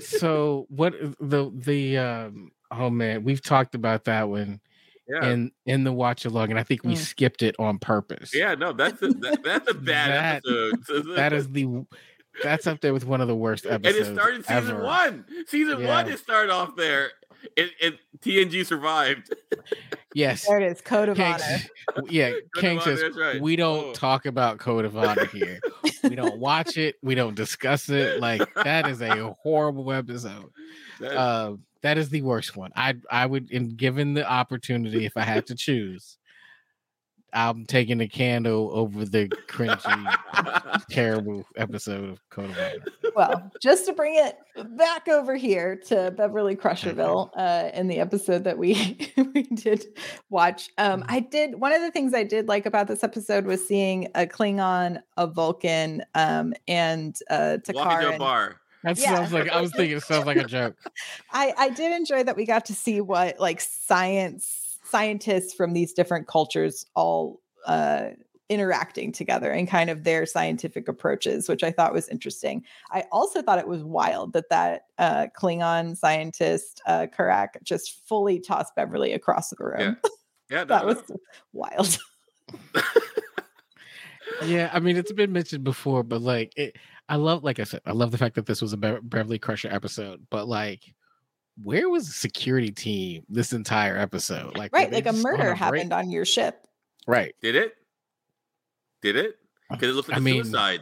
so what the the um oh man, we've talked about that one. Yeah. In in the watch along, and I think we mm. skipped it on purpose. Yeah, no, that's a, that, that's a bad that, episode. that is the that's up there with one of the worst episodes. And it started season ever. one. Season yeah. one, it started off there. And, and TNG survived. Yes. There it is. Code of Honor. Yeah. King says right. we don't oh. talk about Code of Honor here. we don't watch it. We don't discuss it. Like that is a horrible episode. That, uh, that is the worst one. I I would, in given the opportunity, if I had to choose, I'm taking the candle over the cringy, terrible episode of Code of Honor. Well, just to bring it back over here to Beverly Crusherville, uh, in the episode that we we did watch, um, mm-hmm. I did one of the things I did like about this episode was seeing a Klingon, a Vulcan, um, and uh, Takar. Walking to a bar. That yeah. sounds like I was thinking. It sounds like a joke. I I did enjoy that we got to see what like science scientists from these different cultures all uh, interacting together and kind of their scientific approaches, which I thought was interesting. I also thought it was wild that that uh, Klingon scientist uh, Kurak just fully tossed Beverly across the room. Yeah, yeah that was wild. yeah, I mean, it's been mentioned before, but like, it, I love, like I said, I love the fact that this was a Be- Beverly Crusher episode, but like, where was the security team this entire episode? Like, right, like a murder a happened on your ship. Right. Did it? Did it? Because it looked like I a mean, suicide.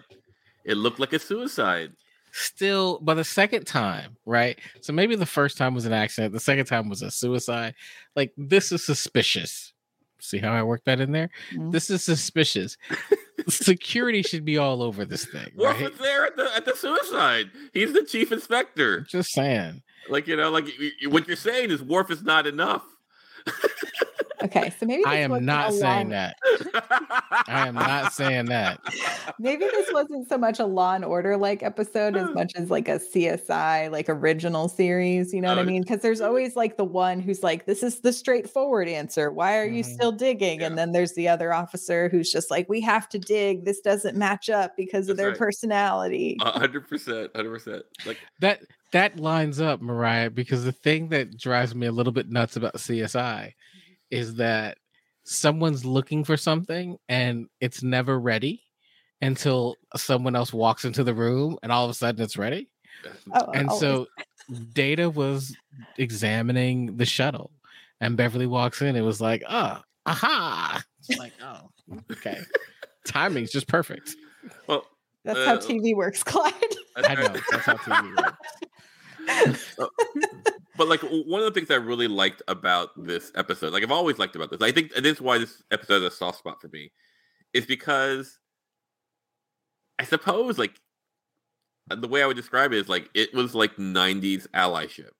It looked like a suicide. Still, by the second time, right? So maybe the first time was an accident. The second time was a suicide. Like this is suspicious. See how I worked that in there? Mm-hmm. This is suspicious. Security should be all over this thing. Worf right? was there at the at the suicide. He's the chief inspector. Just saying. Like you know, like what you're saying is Worf is not enough. Okay, so maybe I am not saying that. I am not saying that. Maybe this wasn't so much a Law and Order like episode as much as like a CSI like original series. You know what I mean? Because there's always like the one who's like, "This is the straightforward answer. Why are you mm-hmm. still digging?" Yeah. And then there's the other officer who's just like, "We have to dig. This doesn't match up because of their right. personality." hundred percent, hundred percent. Like that. That lines up, Mariah, because the thing that drives me a little bit nuts about CSI is that someone's looking for something and it's never ready until someone else walks into the room and all of a sudden it's ready. Oh, and always. so Data was examining the shuttle and Beverly walks in. It was like, oh, aha. It's like, oh, okay. Timing's just perfect. Well, that's uh, how TV works, Clyde. I know. That's how TV works. Uh, but like one of the things I really liked about this episode, like I've always liked about this, I think this is why this episode is a soft spot for me, is because I suppose like the way I would describe it is like it was like '90s allyship,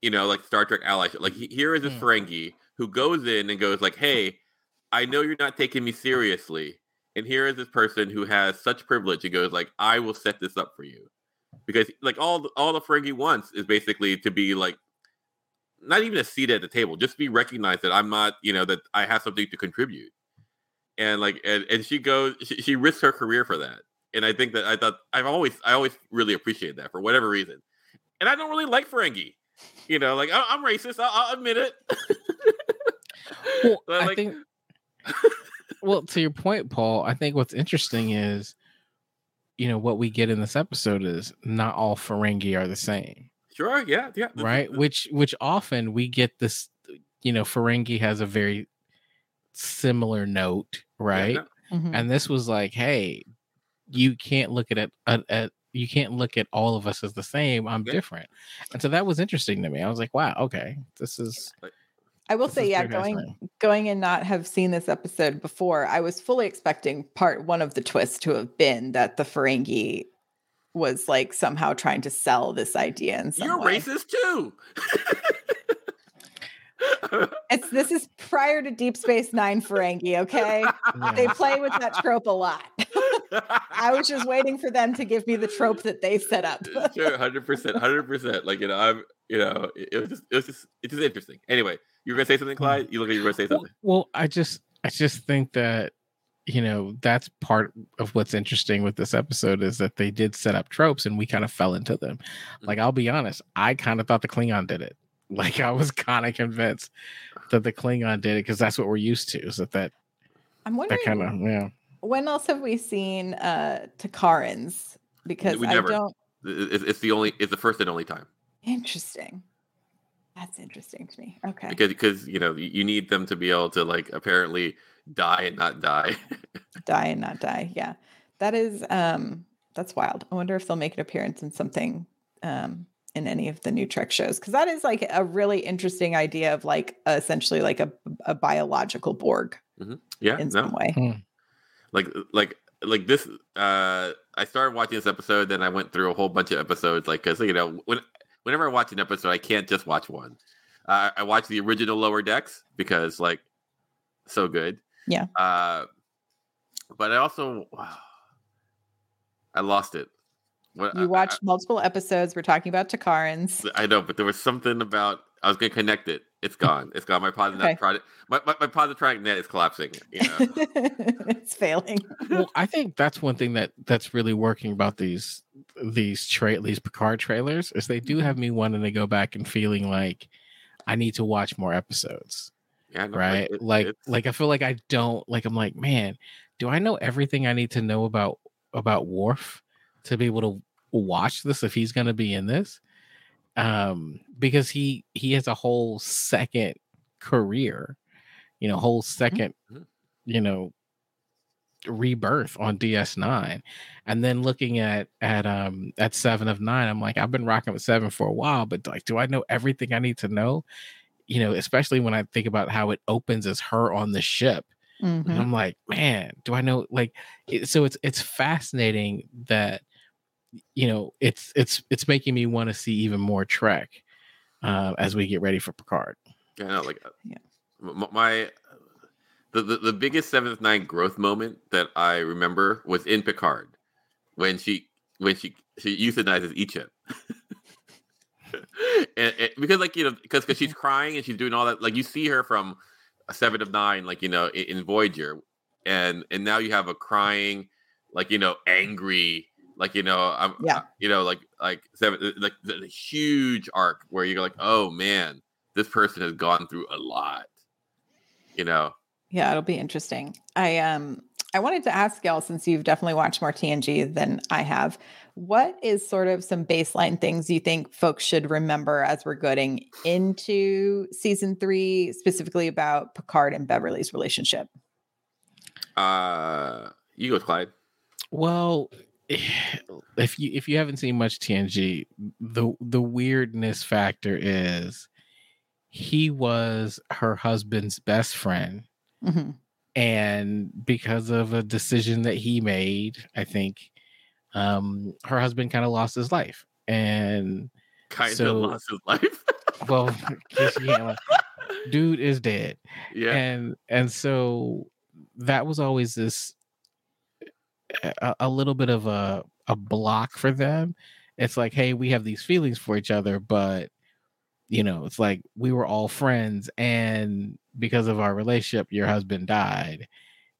you know, like Star Trek allyship. Like here is this mm. Ferengi who goes in and goes like, "Hey, I know you're not taking me seriously." And here is this person who has such privilege. He goes like, "I will set this up for you." Because like all the, all the Ferengi wants is basically to be like not even a seat at the table, just be recognized that I'm not, you know, that I have something to contribute. And like, and, and she goes, she, she risks her career for that. And I think that I thought I've always, I always really appreciate that for whatever reason. And I don't really like Ferengi, you know, like I, am racist. I'll, I'll, admit it. well, like, I think, well, to your point, Paul, I think what's interesting is you know what we get in this episode is not all Ferengi are the same. Sure, yeah, yeah. Right, which which often we get this. You know, Ferengi has a very similar note, right? Yeah, no. mm-hmm. And this was like, hey, you can't look at it at, at you can't look at all of us as the same. I'm yeah. different, and so that was interesting to me. I was like, wow, okay, this is. I will say, yeah, going nice going and not have seen this episode before, I was fully expecting part one of the twist to have been that the Ferengi was like somehow trying to sell this idea in some You're way. racist too. it's this is prior to Deep Space Nine Ferengi, okay? Yeah. They play with that trope a lot. I was just waiting for them to give me the trope that they set up. sure, hundred percent, hundred percent. Like you know, I'm you know, it was just it was just it's just interesting. Anyway, you were gonna say something, hmm. Clyde? You look like you were gonna say something. Well, well, I just I just think that you know that's part of what's interesting with this episode is that they did set up tropes and we kind of fell into them. Mm-hmm. Like I'll be honest, I kind of thought the Klingon did it. Like I was kind of convinced that the Klingon did it because that's what we're used to. Is that that? I'm wondering. That kind of yeah. When else have we seen uh Takarans? Because we never, I don't. It's the only. It's the first and only time. Interesting. That's interesting to me. Okay. Because because you know you need them to be able to like apparently die and not die. die and not die. Yeah. That is um that's wild. I wonder if they'll make an appearance in something um in any of the new Trek shows because that is like a really interesting idea of like essentially like a, a biological Borg. Mm-hmm. Yeah, in no. some way. Hmm. Like like like this. Uh, I started watching this episode, then I went through a whole bunch of episodes. Like because you know when whenever I watch an episode, I can't just watch one. Uh, I watch the original Lower Decks because like so good. Yeah. Uh, but I also I lost it. What, you watched I, multiple episodes. We're talking about Takarans. I know, but there was something about I was gonna connect it, It's gone. It's gone. My positive Okay. product. My, my, my positronic net is collapsing. You know. it's failing. well, I think that's one thing that that's really working about these these tra- these Picard trailers is they do mm-hmm. have me wanting to go back and feeling like I need to watch more episodes, yeah, no, right? it- Like it's- like I feel like I don't like I'm like, man, do I know everything I need to know about about Worf to be able to watch this if he's going to be in this? Um because he he has a whole second career, you know, whole 2nd Mhm. you know, rebirth on DS9 and then looking at at um at 7 of 9 I'm like I've been rocking with 7 for a while but like do I know everything I need to know you know especially when I think about how it opens as her on the ship Mhm. and I'm like man do I know like it, so it's it's fascinating that you know it's it's it's making me want to see even more Trek uh, as we get ready for Picard Yeah, no, like uh, Yeah. m- m- my the, the the biggest seventh nine growth moment that I remember was in Picard when she when she she euthanizes Icheb. and, and- because like you know because because she's crying and she's doing all that like you see her from a seven of nine like you know in, in Voyager and and now you have a crying like you know angry like you know I'm Yeah. you know like like seven like the, the huge arc where you're like oh man this person has gone through a lot you know Yeah, it'll be interesting. I um I wanted to ask y'all since you've definitely watched more TNG than I have. What is sort of some baseline things you think folks should remember as we're getting into season 3 specifically about Picard and Beverly's relationship? uh you go clyde Well, if you if you haven't seen much TNG, the the weirdness factor is he was her husband's best friend Mhm. and because of a decision that he made, I think um her husband kind of lost his life. And kind So- lost his life well, in case you can't- dude is dead. yeah and and so that was always this a, a little bit of a a block for them. It's like hey we have these feelings for each other but you know it's like we were all friends and because of our relationship your husband died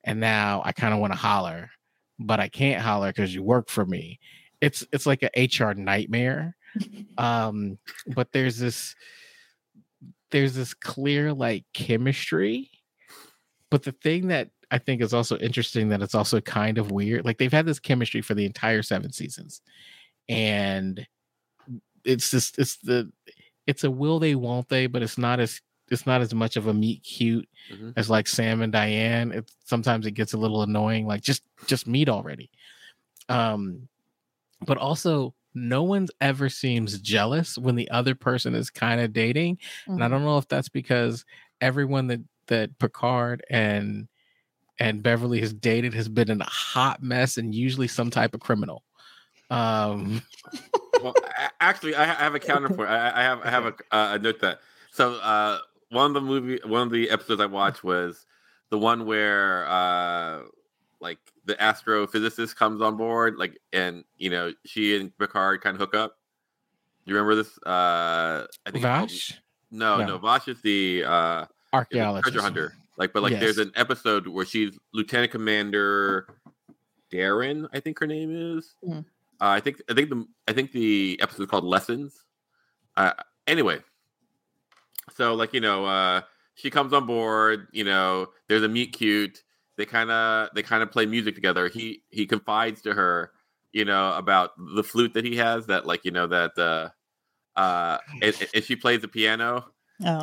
and now i kind of want to holler but i can't holler because you work for me. It's it's like a hr nightmare um but there's this there's this clear like chemistry but the thing that i think is also interesting that it's also kind of weird like they've had this chemistry for the entire seven seasons and it's just it's the it's a will they won't they but it's not as it's not as much of a meet cute Mhm. as like sam and diane it sometimes it gets a little annoying like just just meet already um but also no one's ever seems jealous when the other person is kind of dating and I Mhm. don't know if that's because everyone that that Picard and and Beverly has dated has been in a hot mess and usually some type of criminal. Um, well, actually, I have a counterpoint. I, I have I have a, uh, a note that so uh, one of the movie one of the episodes I watched was the one where uh, like the astrophysicist comes on board, like and you know she and Picard kind of hook up. Do you remember this? Uh, I think it's called- no, No. no, Vash is the uh, is archaeologist, treasure hunter. Like, but like, there's an episode where she's Lieutenant Commander Daren, I think her name is. Mhm. Uh, I think I think the I think the episode is called Lessons. Uh, anyway, so like you know, uh, she comes on board. You know, there's a meet cute. They kind of they kind of play music together. He he confides to her, you know, about the flute that he has. That like you know that uh, uh, and, and she plays the piano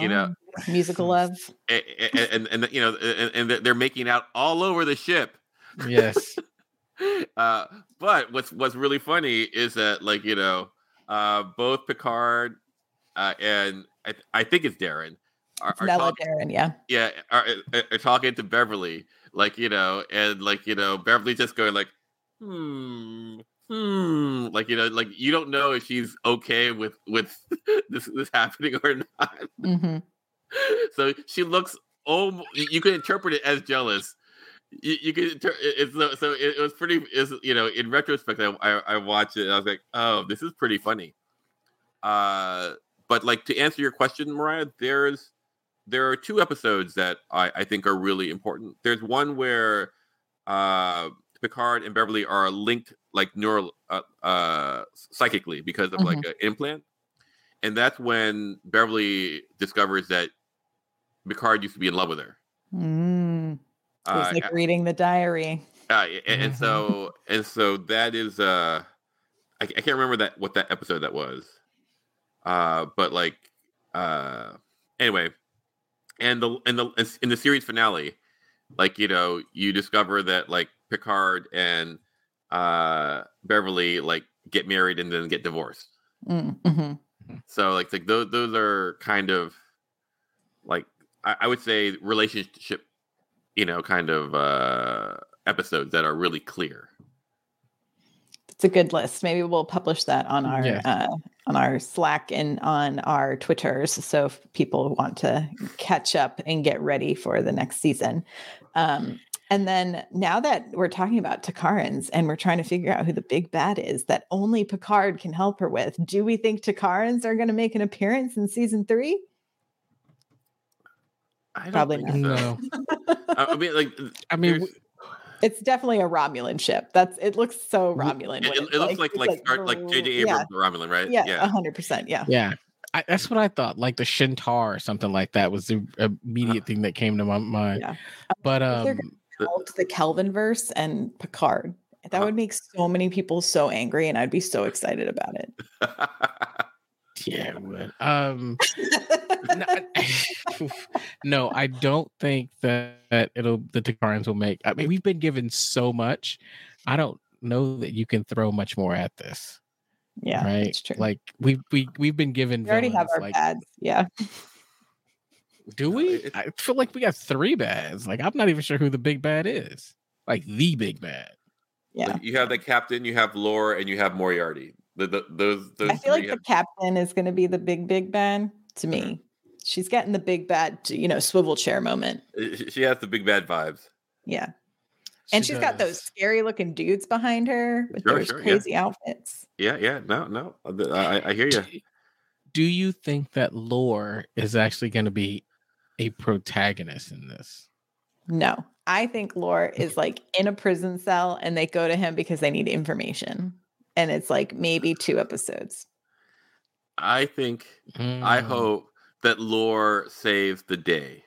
you know, Oh, musical love. and and, and, and you know and, and they're making out all over the ship yes, uh but what's what's really funny is that like you know uh both picard uh and i, I think it's daren are, are talk- Daren, yeah. yeah are, are, are talking to beverly like you know and like you know beverly just going like hmm hmm like you know like you don't know if she's okay with with this this happening or not hmm so she looks oh you can interpret it as jealous you, you can inter- it's so, so it, it was pretty is you know in retrospect I, I i watched it and i was like oh this is pretty funny uh but like to answer your question mariah there's there are two episodes that I, I think are really important. There's one where uh, Picard and Beverly are linked like neural uh, uh, psychically because of like Mhm. an implant, and that's when Beverly discovers that Picard used to be in love with her. Mm. It was Uh, like reading the diary. uh, and, and Mhm. so and so that is uh I, I can't remember that what that episode that was uh but like uh anyway and the and the in the series finale like you know you discover that like picard and uh beverly like get married and then get divorced Mm, mhm. so like, like those those are kind of like I, I would say relationship, you know, kind of uh episodes that are really clear. It's a good list. Maybe we'll publish that on our Yeah. uh, on our Slack and on our Twitters. So if people want to catch up and get ready for the next season. Um, and then now that we're talking about Takarans and we're trying to figure out who the big bad is that only Picard can help her with, do we think Takarans are going to make an appearance in season three? I don't Probably think No, so. I I mean, like, I mean, It's definitely a Romulan ship. That's it looks so Romulan. it, it, it looks like it's like Star- like J.J. Abrams, Yeah, Romulan, right? yeah, yeah. hundred percent. Yeah. yeah, I, that's what I thought. Like the Shintar or something like that was the immediate thing that came to my mind. Yeah. But um, called the Kelvin verse and Picard. That Uh-huh. would make so many people so angry, and I'd be so excited about it. yeah, it would. Um, no, I- no, I don't think that, that it'll the Takarans will make. I mean, we've been given so much. I don't know that you can throw much more at this, yeah, right? it's true. Like we we we've been given. we already have our like, bads. Yeah, Do we? I feel like we got three bads. Like I'm not even sure who the big bad is. Like the big bad. yeah. Like, you have the captain, you have Lore, and you have Moriarty. The, the, those those I feel like three the captain is going to be the big big bad to me. Mhm. She's getting the big bad, you know, swivel chair moment. uh, she- she has the big bad vibes. Yeah, and She she's got those scary looking dudes behind her with Sure, those sure, yeah. crazy outfits. Yeah, yeah, no, no, uh, I, I hear you. Do- Do you think that Lore is actually going to be a protagonist in this? No, I think Lore is like in a prison cell and they go to him because they need information. And it's like maybe two episodes. I think I Mm. hope that Lore saves the day.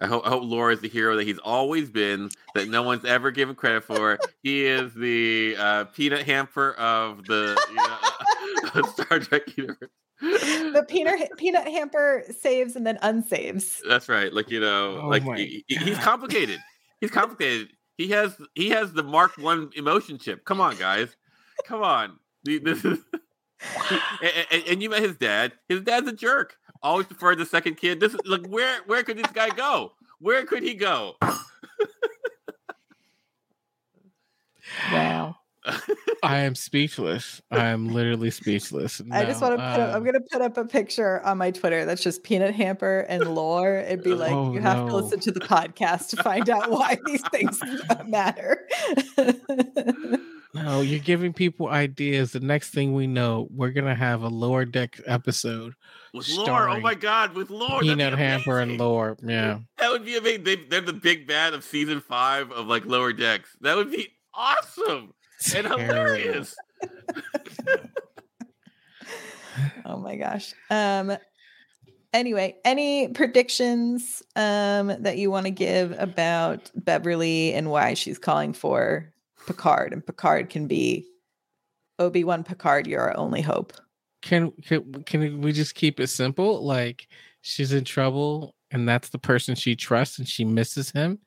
I hope, I hope Lore is the hero that he's always been, that no one's ever given credit for. he is the uh, peanut hamper of the you know, Star Trek universe. The peanut peanut hamper saves and then unsaves. That's right. Like you know, Oh like he- he- he's complicated. He's complicated. He has he has the Mark One emotion chip. Come on, guys. Come on. This is and, and- and you met his dad. His dad's a jerk. Always preferred the second kid. This is like where where could this guy go? Where could he go? Wow. I am speechless. I am literally speechless. I just want to put up, I'm um, gonna put up a picture on my Twitter that's just peanut hamper and lore. It'd be like Oh, you have to listen to the podcast to find out why these things matter. No, you're giving people ideas. The next thing we know, we're gonna have a lower deck episode. With Lore, oh my god, with Lore. that'd Peanut Hamper and amazing. Lore. Yeah. That would be amazing. They, they're the big bad of season five of like Lower Decks. That would be awesome and Terrible. hilarious. oh my gosh. Um anyway, any predictions um that you want to give about Beverly and why she's calling for Picard and Picard can be Obi-Wan Picard, you're our only hope. Can can can we just keep it simple? Like she's in trouble, and that's the person she trusts, and she misses him.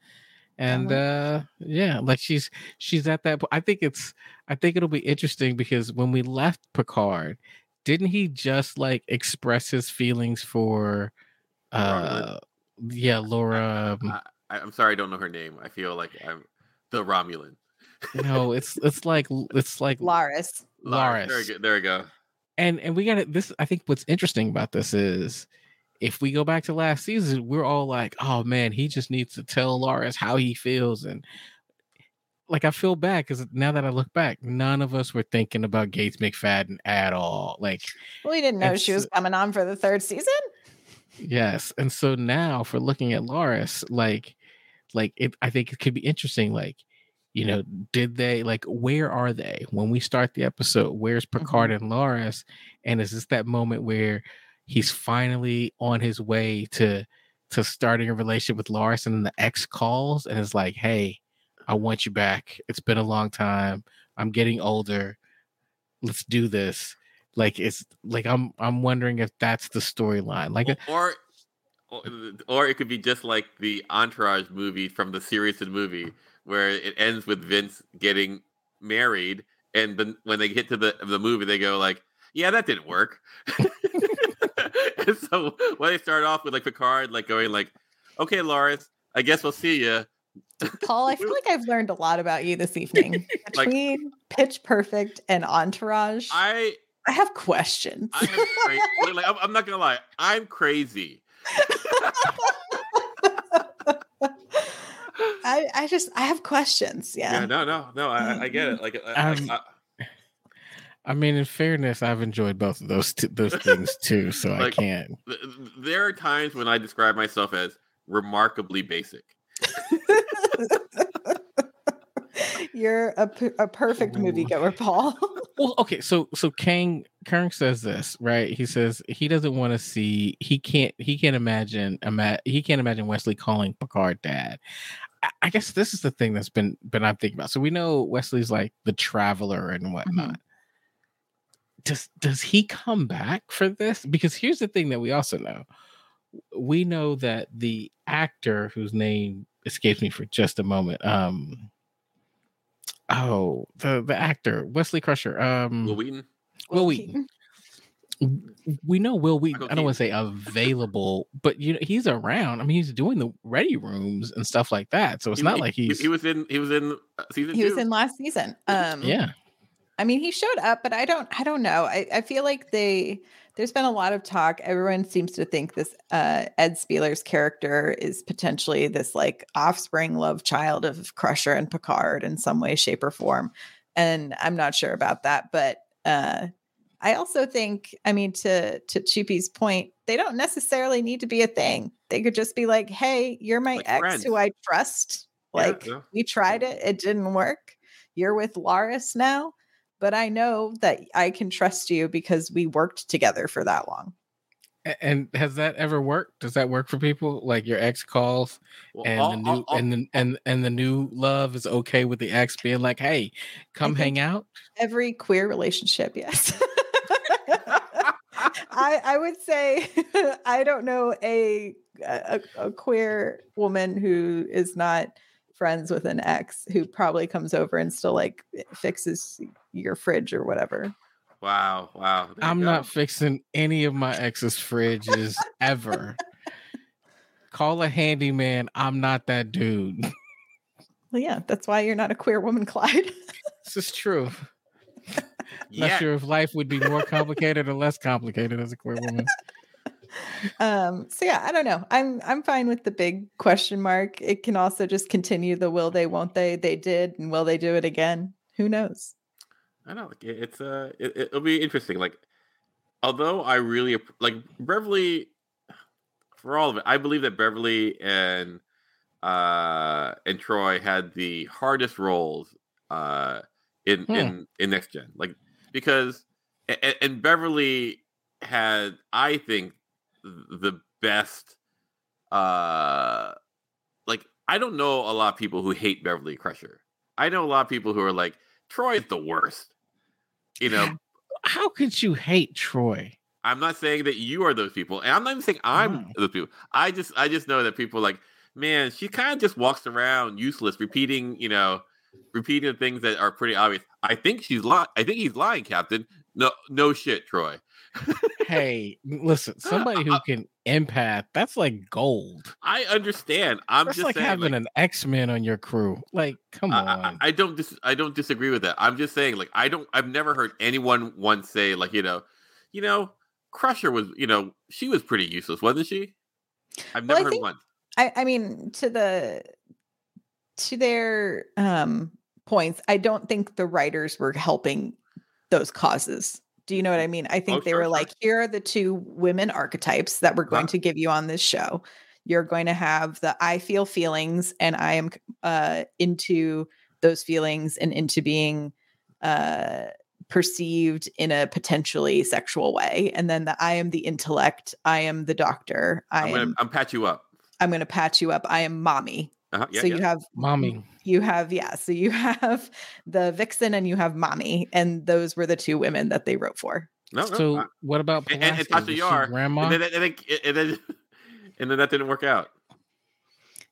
And uh yeah, like she's she's at that. po- I think it's I think it'll be interesting because when we left Picard, didn't he just like express his feelings for uh yeah Laura? um, I, I'm sorry, I don't know her name. I feel like I'm the Romulan. No, it's it's like it's like Laris. Lars. There, we go- there we go. and and we got to this i think what's interesting about this is if we go back to last season we're all like oh man he just needs to tell Laris how he feels and like i feel bad because now that i look back none of us were thinking about gates mcfadden at all like Well, we didn't know she It's- was coming on for the third season. Yes. And so now for looking at Laris, like like it I think it could be interesting. Like, you know, did they like where are they when we start the episode? Where's mm-hmm. Picard and Laris? And is this that moment where he's finally on his way to to starting a relationship with Laris and then the ex calls and is like, Hey, I want you back. It's been a long time. I'm getting older. Let's do this. Like it's like I'm I'm wondering if that's the storyline. Like or, uh or or it could be just like the Entourage movie from the series of movie where it ends with Vince getting married and then when they get to the the movie they go like, "Yeah, that didn't work." and so when they start off with like Picard like going like, "Okay, Laris, I guess we'll see you." Paul, I feel like I've learned a lot about you this evening. Between like, Pitch Perfect and Entourage, I I have questions. I cra- like, I'm, I'm not gonna lie, I'm crazy. I I just I have questions. Yeah. Yeah. No. No. No. I, I get it. Like. I, um, I, I mean, in fairness, I've enjoyed both of those t- those things too, so like, I can't. Th- there are times when I describe myself as remarkably basic. You're a, p- a perfect moviegoer, Paul. well, okay, so so Kang Kang says this, right? He says he doesn't want to see he can't he can't imagine ima- he can't imagine Wesley calling Picard dad. I, I guess this is the thing that's been been I'm thinking about. So we know Wesley's like the traveler and whatnot. Mm-hmm. Does does he come back for this? Because here's the thing that we also know. We know that the actor whose name escapes me for just a moment. Um oh the the actor Wesley Crusher. Um Wil Wheaton. Wil Wheaton. We know Wil Wheaton. I don't want to say available, but you know he's around. I mean, he's doing the ready rooms and stuff like that. So it's he, not like he's. He, he was in. He was in uh, season. He two. was in last season. Um, yeah. I mean, he showed up, but I don't. I don't know. I, I feel like they there's been a lot of talk. Everyone seems to think this uh, Ed Speleers' character is potentially this like offspring love child of Crusher and Picard in some way, shape, or form. And I'm not sure about that, but uh, I also think, I mean, to to Cheapy's point, they don't necessarily need to be a thing. They could just be like, "Hey, you're my like ex friends. who I trust. Like yeah, yeah. we tried it, it didn't work. You're with Laris now." but I know that I can trust you because we worked together for that long. And has that ever worked? Does that work for people? Like your ex calls well, and the new and the and and the new love is okay with the ex being like, "Hey, come hang out." Every queer relationship, yes. I I would say I don't know a, a a queer woman who is not friends with an ex who probably comes over and still like eh, fixes your fridge or whatever. Wow, wow. I'm not fixing any of my ex's fridges ever. Call a handyman. I'm not that dude. Well, yeah, that's why you're not a queer woman, Clyde. this is true. yeah. Not sure if life would be more complicated or less complicated as a queer woman. Um so yeah i don't know. I'm i'm fine with the big question mark. It can also just continue the will they won't they they did and will they do it again? Who knows? I know it's uh it, will be interesting like although i really like beverly for all of it i believe that beverly and uh and troi had the hardest roles uh in hmm. in in next gen like because and, and beverly had i think the best uh like I don't know a lot of people who hate Beverly Crusher. I know a lot of people who are like Troi's the worst. You know, how could you hate Troi? I'm not saying that you are those people, and I'm not even saying I'm oh. those people. I just I just know that people like, man, she kind of just walks around useless, repeating, you know, repeating things that are pretty obvious. I think she's lying. I think he's lying, Captain. No, no shit, Troi. hey, listen, somebody who can empath, that's like gold. I understand. I'm that's just like saying, having like, an X-Men on your crew. Like, come on. I, I, don't dis- I don't disagree with that. I'm just saying, like, I don't I've never heard anyone once say, like, you know, you know, Crusher was, you know, she was pretty useless, wasn't she? I've never well, heard one. I, I mean, to the to their um points, I don't think the writers were helping those causes Do you know what I mean? I think Oh, they sure, were sure. like, here are the two women archetypes that we're going Uh-huh. to give you on this show. You're going to have the I feel feelings and I am uh into those feelings and into being uh perceived in a potentially sexual way. And then the I am the intellect, I am the doctor, I I'm am gonna I'm patch you up. I'm gonna patch you up, I am mommy. Uh-huh. Yeah, so yeah. you have Mommy. you have yeah so you have the vixen and you have mommy and those were the two women that they wrote for no, no. So I- what about and, and, and Tasha Yar, grandma? and then, and then, and then and then that didn't work out.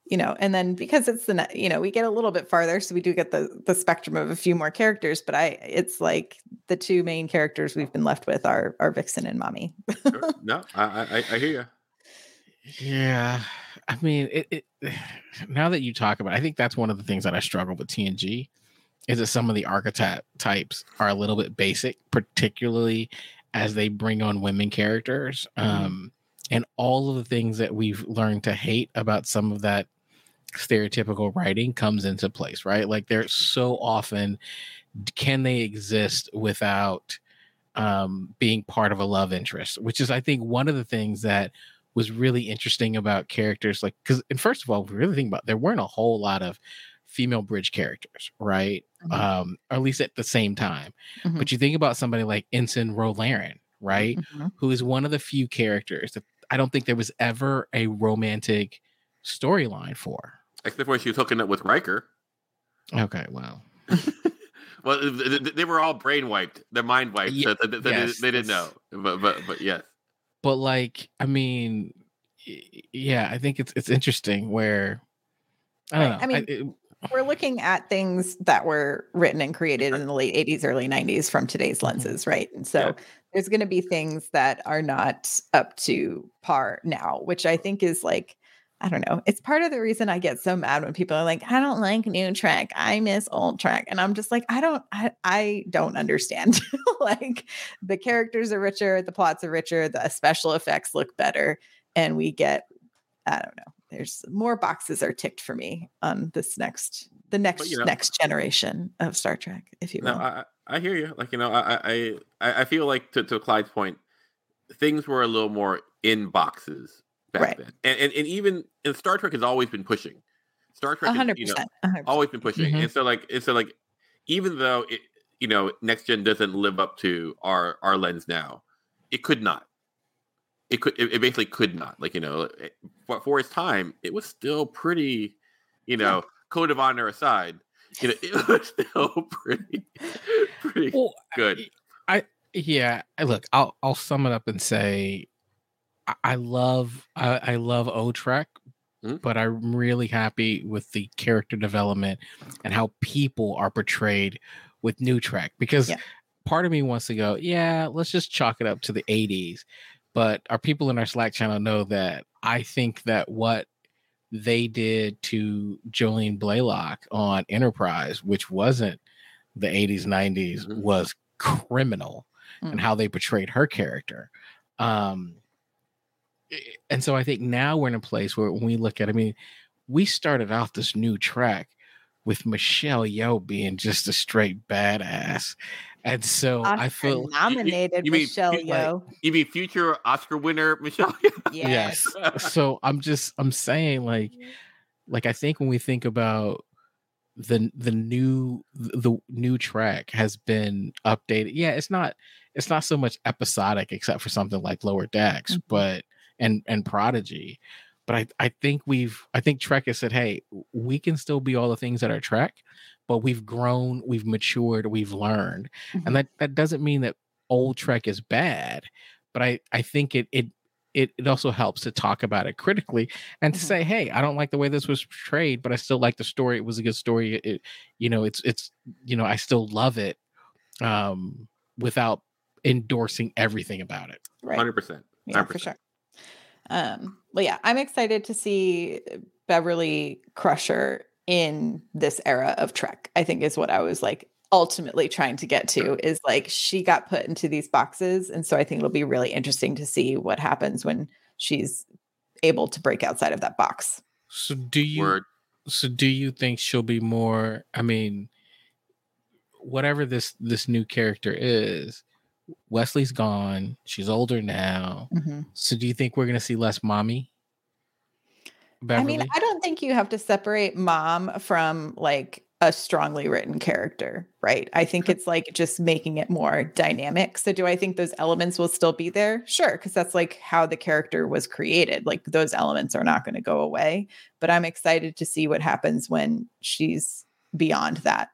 you know and then because it's the you know we get a little bit farther so we do get the the spectrum of a few more characters but i it's like the two main characters we've been left with are are vixen and mommy Sure. no, I, I I hear you. Yeah, I mean, it, it. Now that you talk about, it, I think that's one of the things that I struggle with TNG, is that some of the archetype types are a little bit basic, particularly as they bring on women characters, Mhm. um, and all of the things that we've learned to hate about some of that stereotypical writing comes into place, right? Like they're so often, can they exist without um, being part of a love interest? Which is, I think, one of the things that was really interesting about characters like because and first of all if we really think about there weren't a whole lot of female bridge characters right Mhm. um or at least at the same time Mhm. but you think about somebody like ensign Ro Laren right Mhm. who is one of the few characters that i don't think there was ever a romantic storyline for Except when she was hooking up with Riker. okay well Well, th- th- th- they were all brain wiped. Their mind wiped. Ye- so th- th- they, yes, they didn't know. But but but yes. But like i mean yeah i think it's it's interesting where i don't know I mean, it- we're looking at things that were written and created in the late 80s early 90s from today's Mhm. lenses right and so Yeah. there's going to be things that are not up to par now which i think is like i don't know it's part of the reason i get so mad when people are like i don't like new trek i miss old trek and i'm just like i don't i, I don't understand like the characters are richer the plots are richer the special effects look better and we get i don't know there's more boxes are ticked for me on this next the next you know- next generation of Star Trek, if you will. I, I I hear you. Like you know, I I I I feel like to, to Clyde's point, things were a little more in boxes back Right. then, and, and and even and Star Trek has always been pushing. Star Trek, is, hundred you know, percent. a hundred percent. always been pushing, Mhm. and so like and so like even though it you know next gen doesn't live up to our our lens now, it could not. It could. It, it basically could not. Like you know, it- for, for its time, it was still pretty. You know, code of honor aside, you know, it was still pretty, pretty well, good. yeah I, look i'll i'll sum it up and say i, love I, I love o trek Mhm. but i'm really happy with the character development and how people are portrayed with new trek because Yeah. part of me wants to go yeah let's just chalk it up to the 80s but our people in our slack channel know that i think that what they did to jolene Blalock on enterprise which wasn't the 80s 90s Mhm. was criminal and Mm. how they portrayed her character. Um, and so I think now we're in a place where when we look at, I mean, we started off this new Trek with Michelle Yeoh being just a straight badass, and so I feel nominated you mean Michelle fu- like- Yeoh. You mean future Oscar winner Michelle? Yes. yes. so I'm just I'm saying like like I think when we think about the the new the new Trek has been updated. Yeah, it's not it's not so much episodic except for something like Lower Decks, Mhm. but and and Prodigy. But I I think we've I think Trek has said, hey, we can still be all the things that are Trek, but we've grown, we've matured, we've learned, Mhm. and that that doesn't mean that old Trek is bad, but I I think it it it, it also helps to talk about it critically and to Mhm. say, hey, I don't like the way this was portrayed, but I still like the story. It was a good story. It, you know, it's it's you know, I still love it um without endorsing everything about it. Right. Hundred percent. Yeah, for sure. Um, well, yeah, I'm excited to see Beverly Crusher in this era of Trek. I think is what I was like ultimately trying to get to is like she got put into these boxes, and so I think it'll be really interesting to see what happens when she's able to break outside of that box. So do you Word. so do you think she'll be more i mean whatever this this new character is Wesley's gone. She's older now. Mhm. So do you think we're gonna see less mommy? I mean, I don't think you have to separate mom from like a strongly written character, right? I think it's like just making it more dynamic. So, do I think those elements will still be there? Sure, because that's like how the character was created. Like those elements are not going to go away. But I'm excited to see what happens when she's beyond that.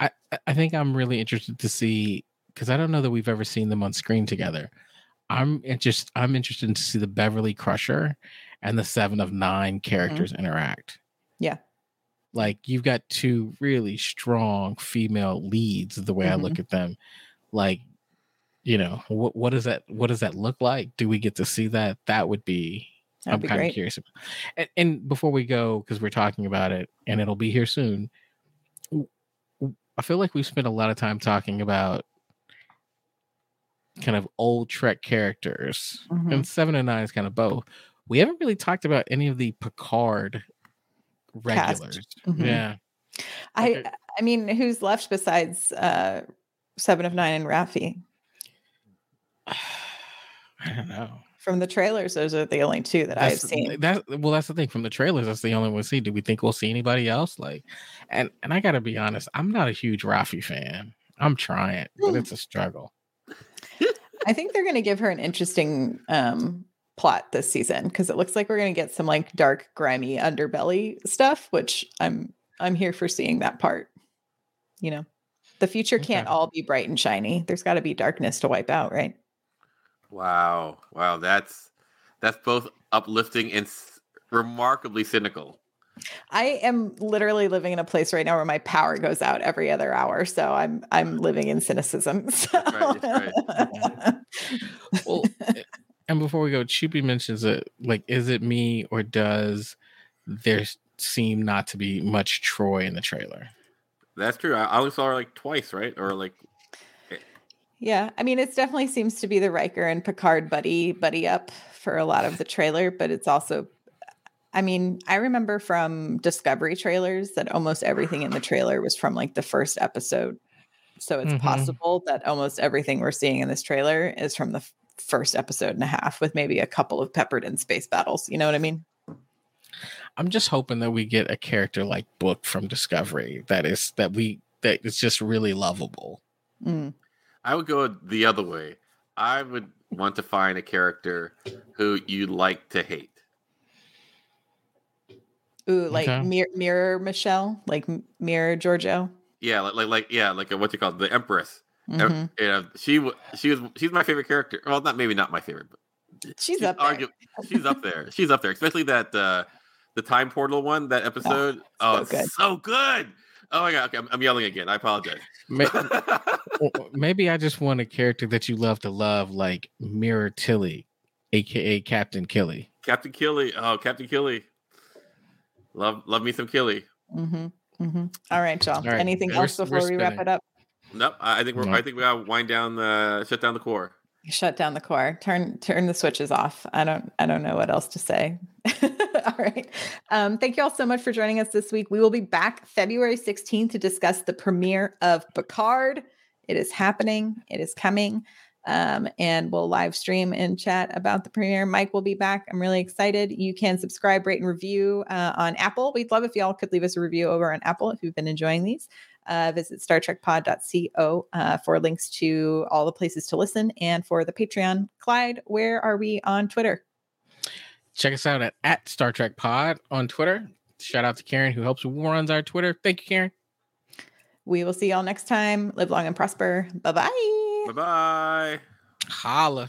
I- I think I'm really interested to see because I don't know that we've ever seen them on screen together. I'm interested. I'm interested to see the Beverly Crusher and the Seven of Nine characters interact. Yeah. like you've got two really strong female leads. The way I look at them, like you know, what what does that what does that look like? Do we get to see that? That would be. That'd I'm kind of curious. And, and before we go, because we're talking about it, and it'll be here soon. I feel like we've spent a lot of time talking about kind of old Trek characters, Mhm. and Seven and Nine is kind of both. We haven't really talked about any of the Picard regulars. Mhm. Yeah, I I mean, who's left besides uh, Seven of Nine and Raffi? I don't know. From the trailers, those are the only two that I've seen. That well, that's the thing. From the trailers, that's the only one we see. Do we think we'll see anybody else? Like, and and I gotta be honest, I'm not a huge Raffi fan. I'm trying, but it's a struggle. I think they're going to give her an interesting um, plot this season because it looks like we're going to get some like dark, grimy underbelly stuff, which I'm I'm here for seeing that part. You know, the future can't Okay. all be bright and shiny. There's got to be darkness to wipe out, right? Wow, wow, that's that's both uplifting and s- remarkably cynical. I am literally living in a place right now where my power goes out every other hour, so I'm I'm living in cynicism. So. right, that's Well, eh, and before we go, Chupi mentions it. Like, is it me or does there seem not to be much Troi in the trailer? That's true. I I only saw her like twice, right? Or like, Yeah, I mean, it definitely seems to be the Riker and Picard buddy buddy up for a lot of the trailer, but it's also, I mean, I remember from Discovery trailers that almost everything in the trailer was from like the first episode. So it's Mhm. possible that almost everything we're seeing in this trailer is from the f- first episode and a half, with maybe a couple of peppered in space battles. You know what I mean? I'm just hoping that we get a character like Book from Discovery that is that we that is just really lovable. Mm. I would go the other way. I would want to find a character who you like to hate. Ooh, like Okay. Mir- Mirror Michelle, like Mirror Georgiou. Yeah, like like, like yeah, like a, what's it? The Empress. Em- Mhm. you know, she she was she's my favorite character. Well, not maybe not my favorite, but She's up there. she's up there. She's up there, especially that uh the time portal one. That episode. Oh, so it's good. so good. Oh my god, okay, I'm, I'm yelling again. I apologize. May- Maybe I just want a character that you love to love, like Mirror Tilly, aka Captain Killy. Captain Killy. Oh, Captain Killy. Love love me some Killy. Mm-hmm. Mm-hmm. All right, y'all. All right, Anything we're- else before we're we wrap it up? Nope. I I think we're No. I think we gotta wind down the shut down the core. Shut down the core. Turn turn the switches off. I don't I don't know what else to say. all right. Um, thank you all so much for joining us this week. We will be back February 16th to discuss the premiere of Picard. It is happening. It is coming. Um, and we'll live stream and chat about the premiere. Mike will be back. I'm really excited. You can subscribe, rate, and review uh, on Apple. We'd love if y'all could leave us a review over on Apple if you've been enjoying these. Uh, visit StarTrekPod.co uh, for links to all the places to listen and for the Patreon. Clyde, where are we on Twitter? Check us out at, at Star Trek Pod on Twitter. Shout out to Karen who helps runs our Twitter. Thank you, Karen. We will see y'all next time. Live long and prosper. Bye bye. Bye bye. Holla.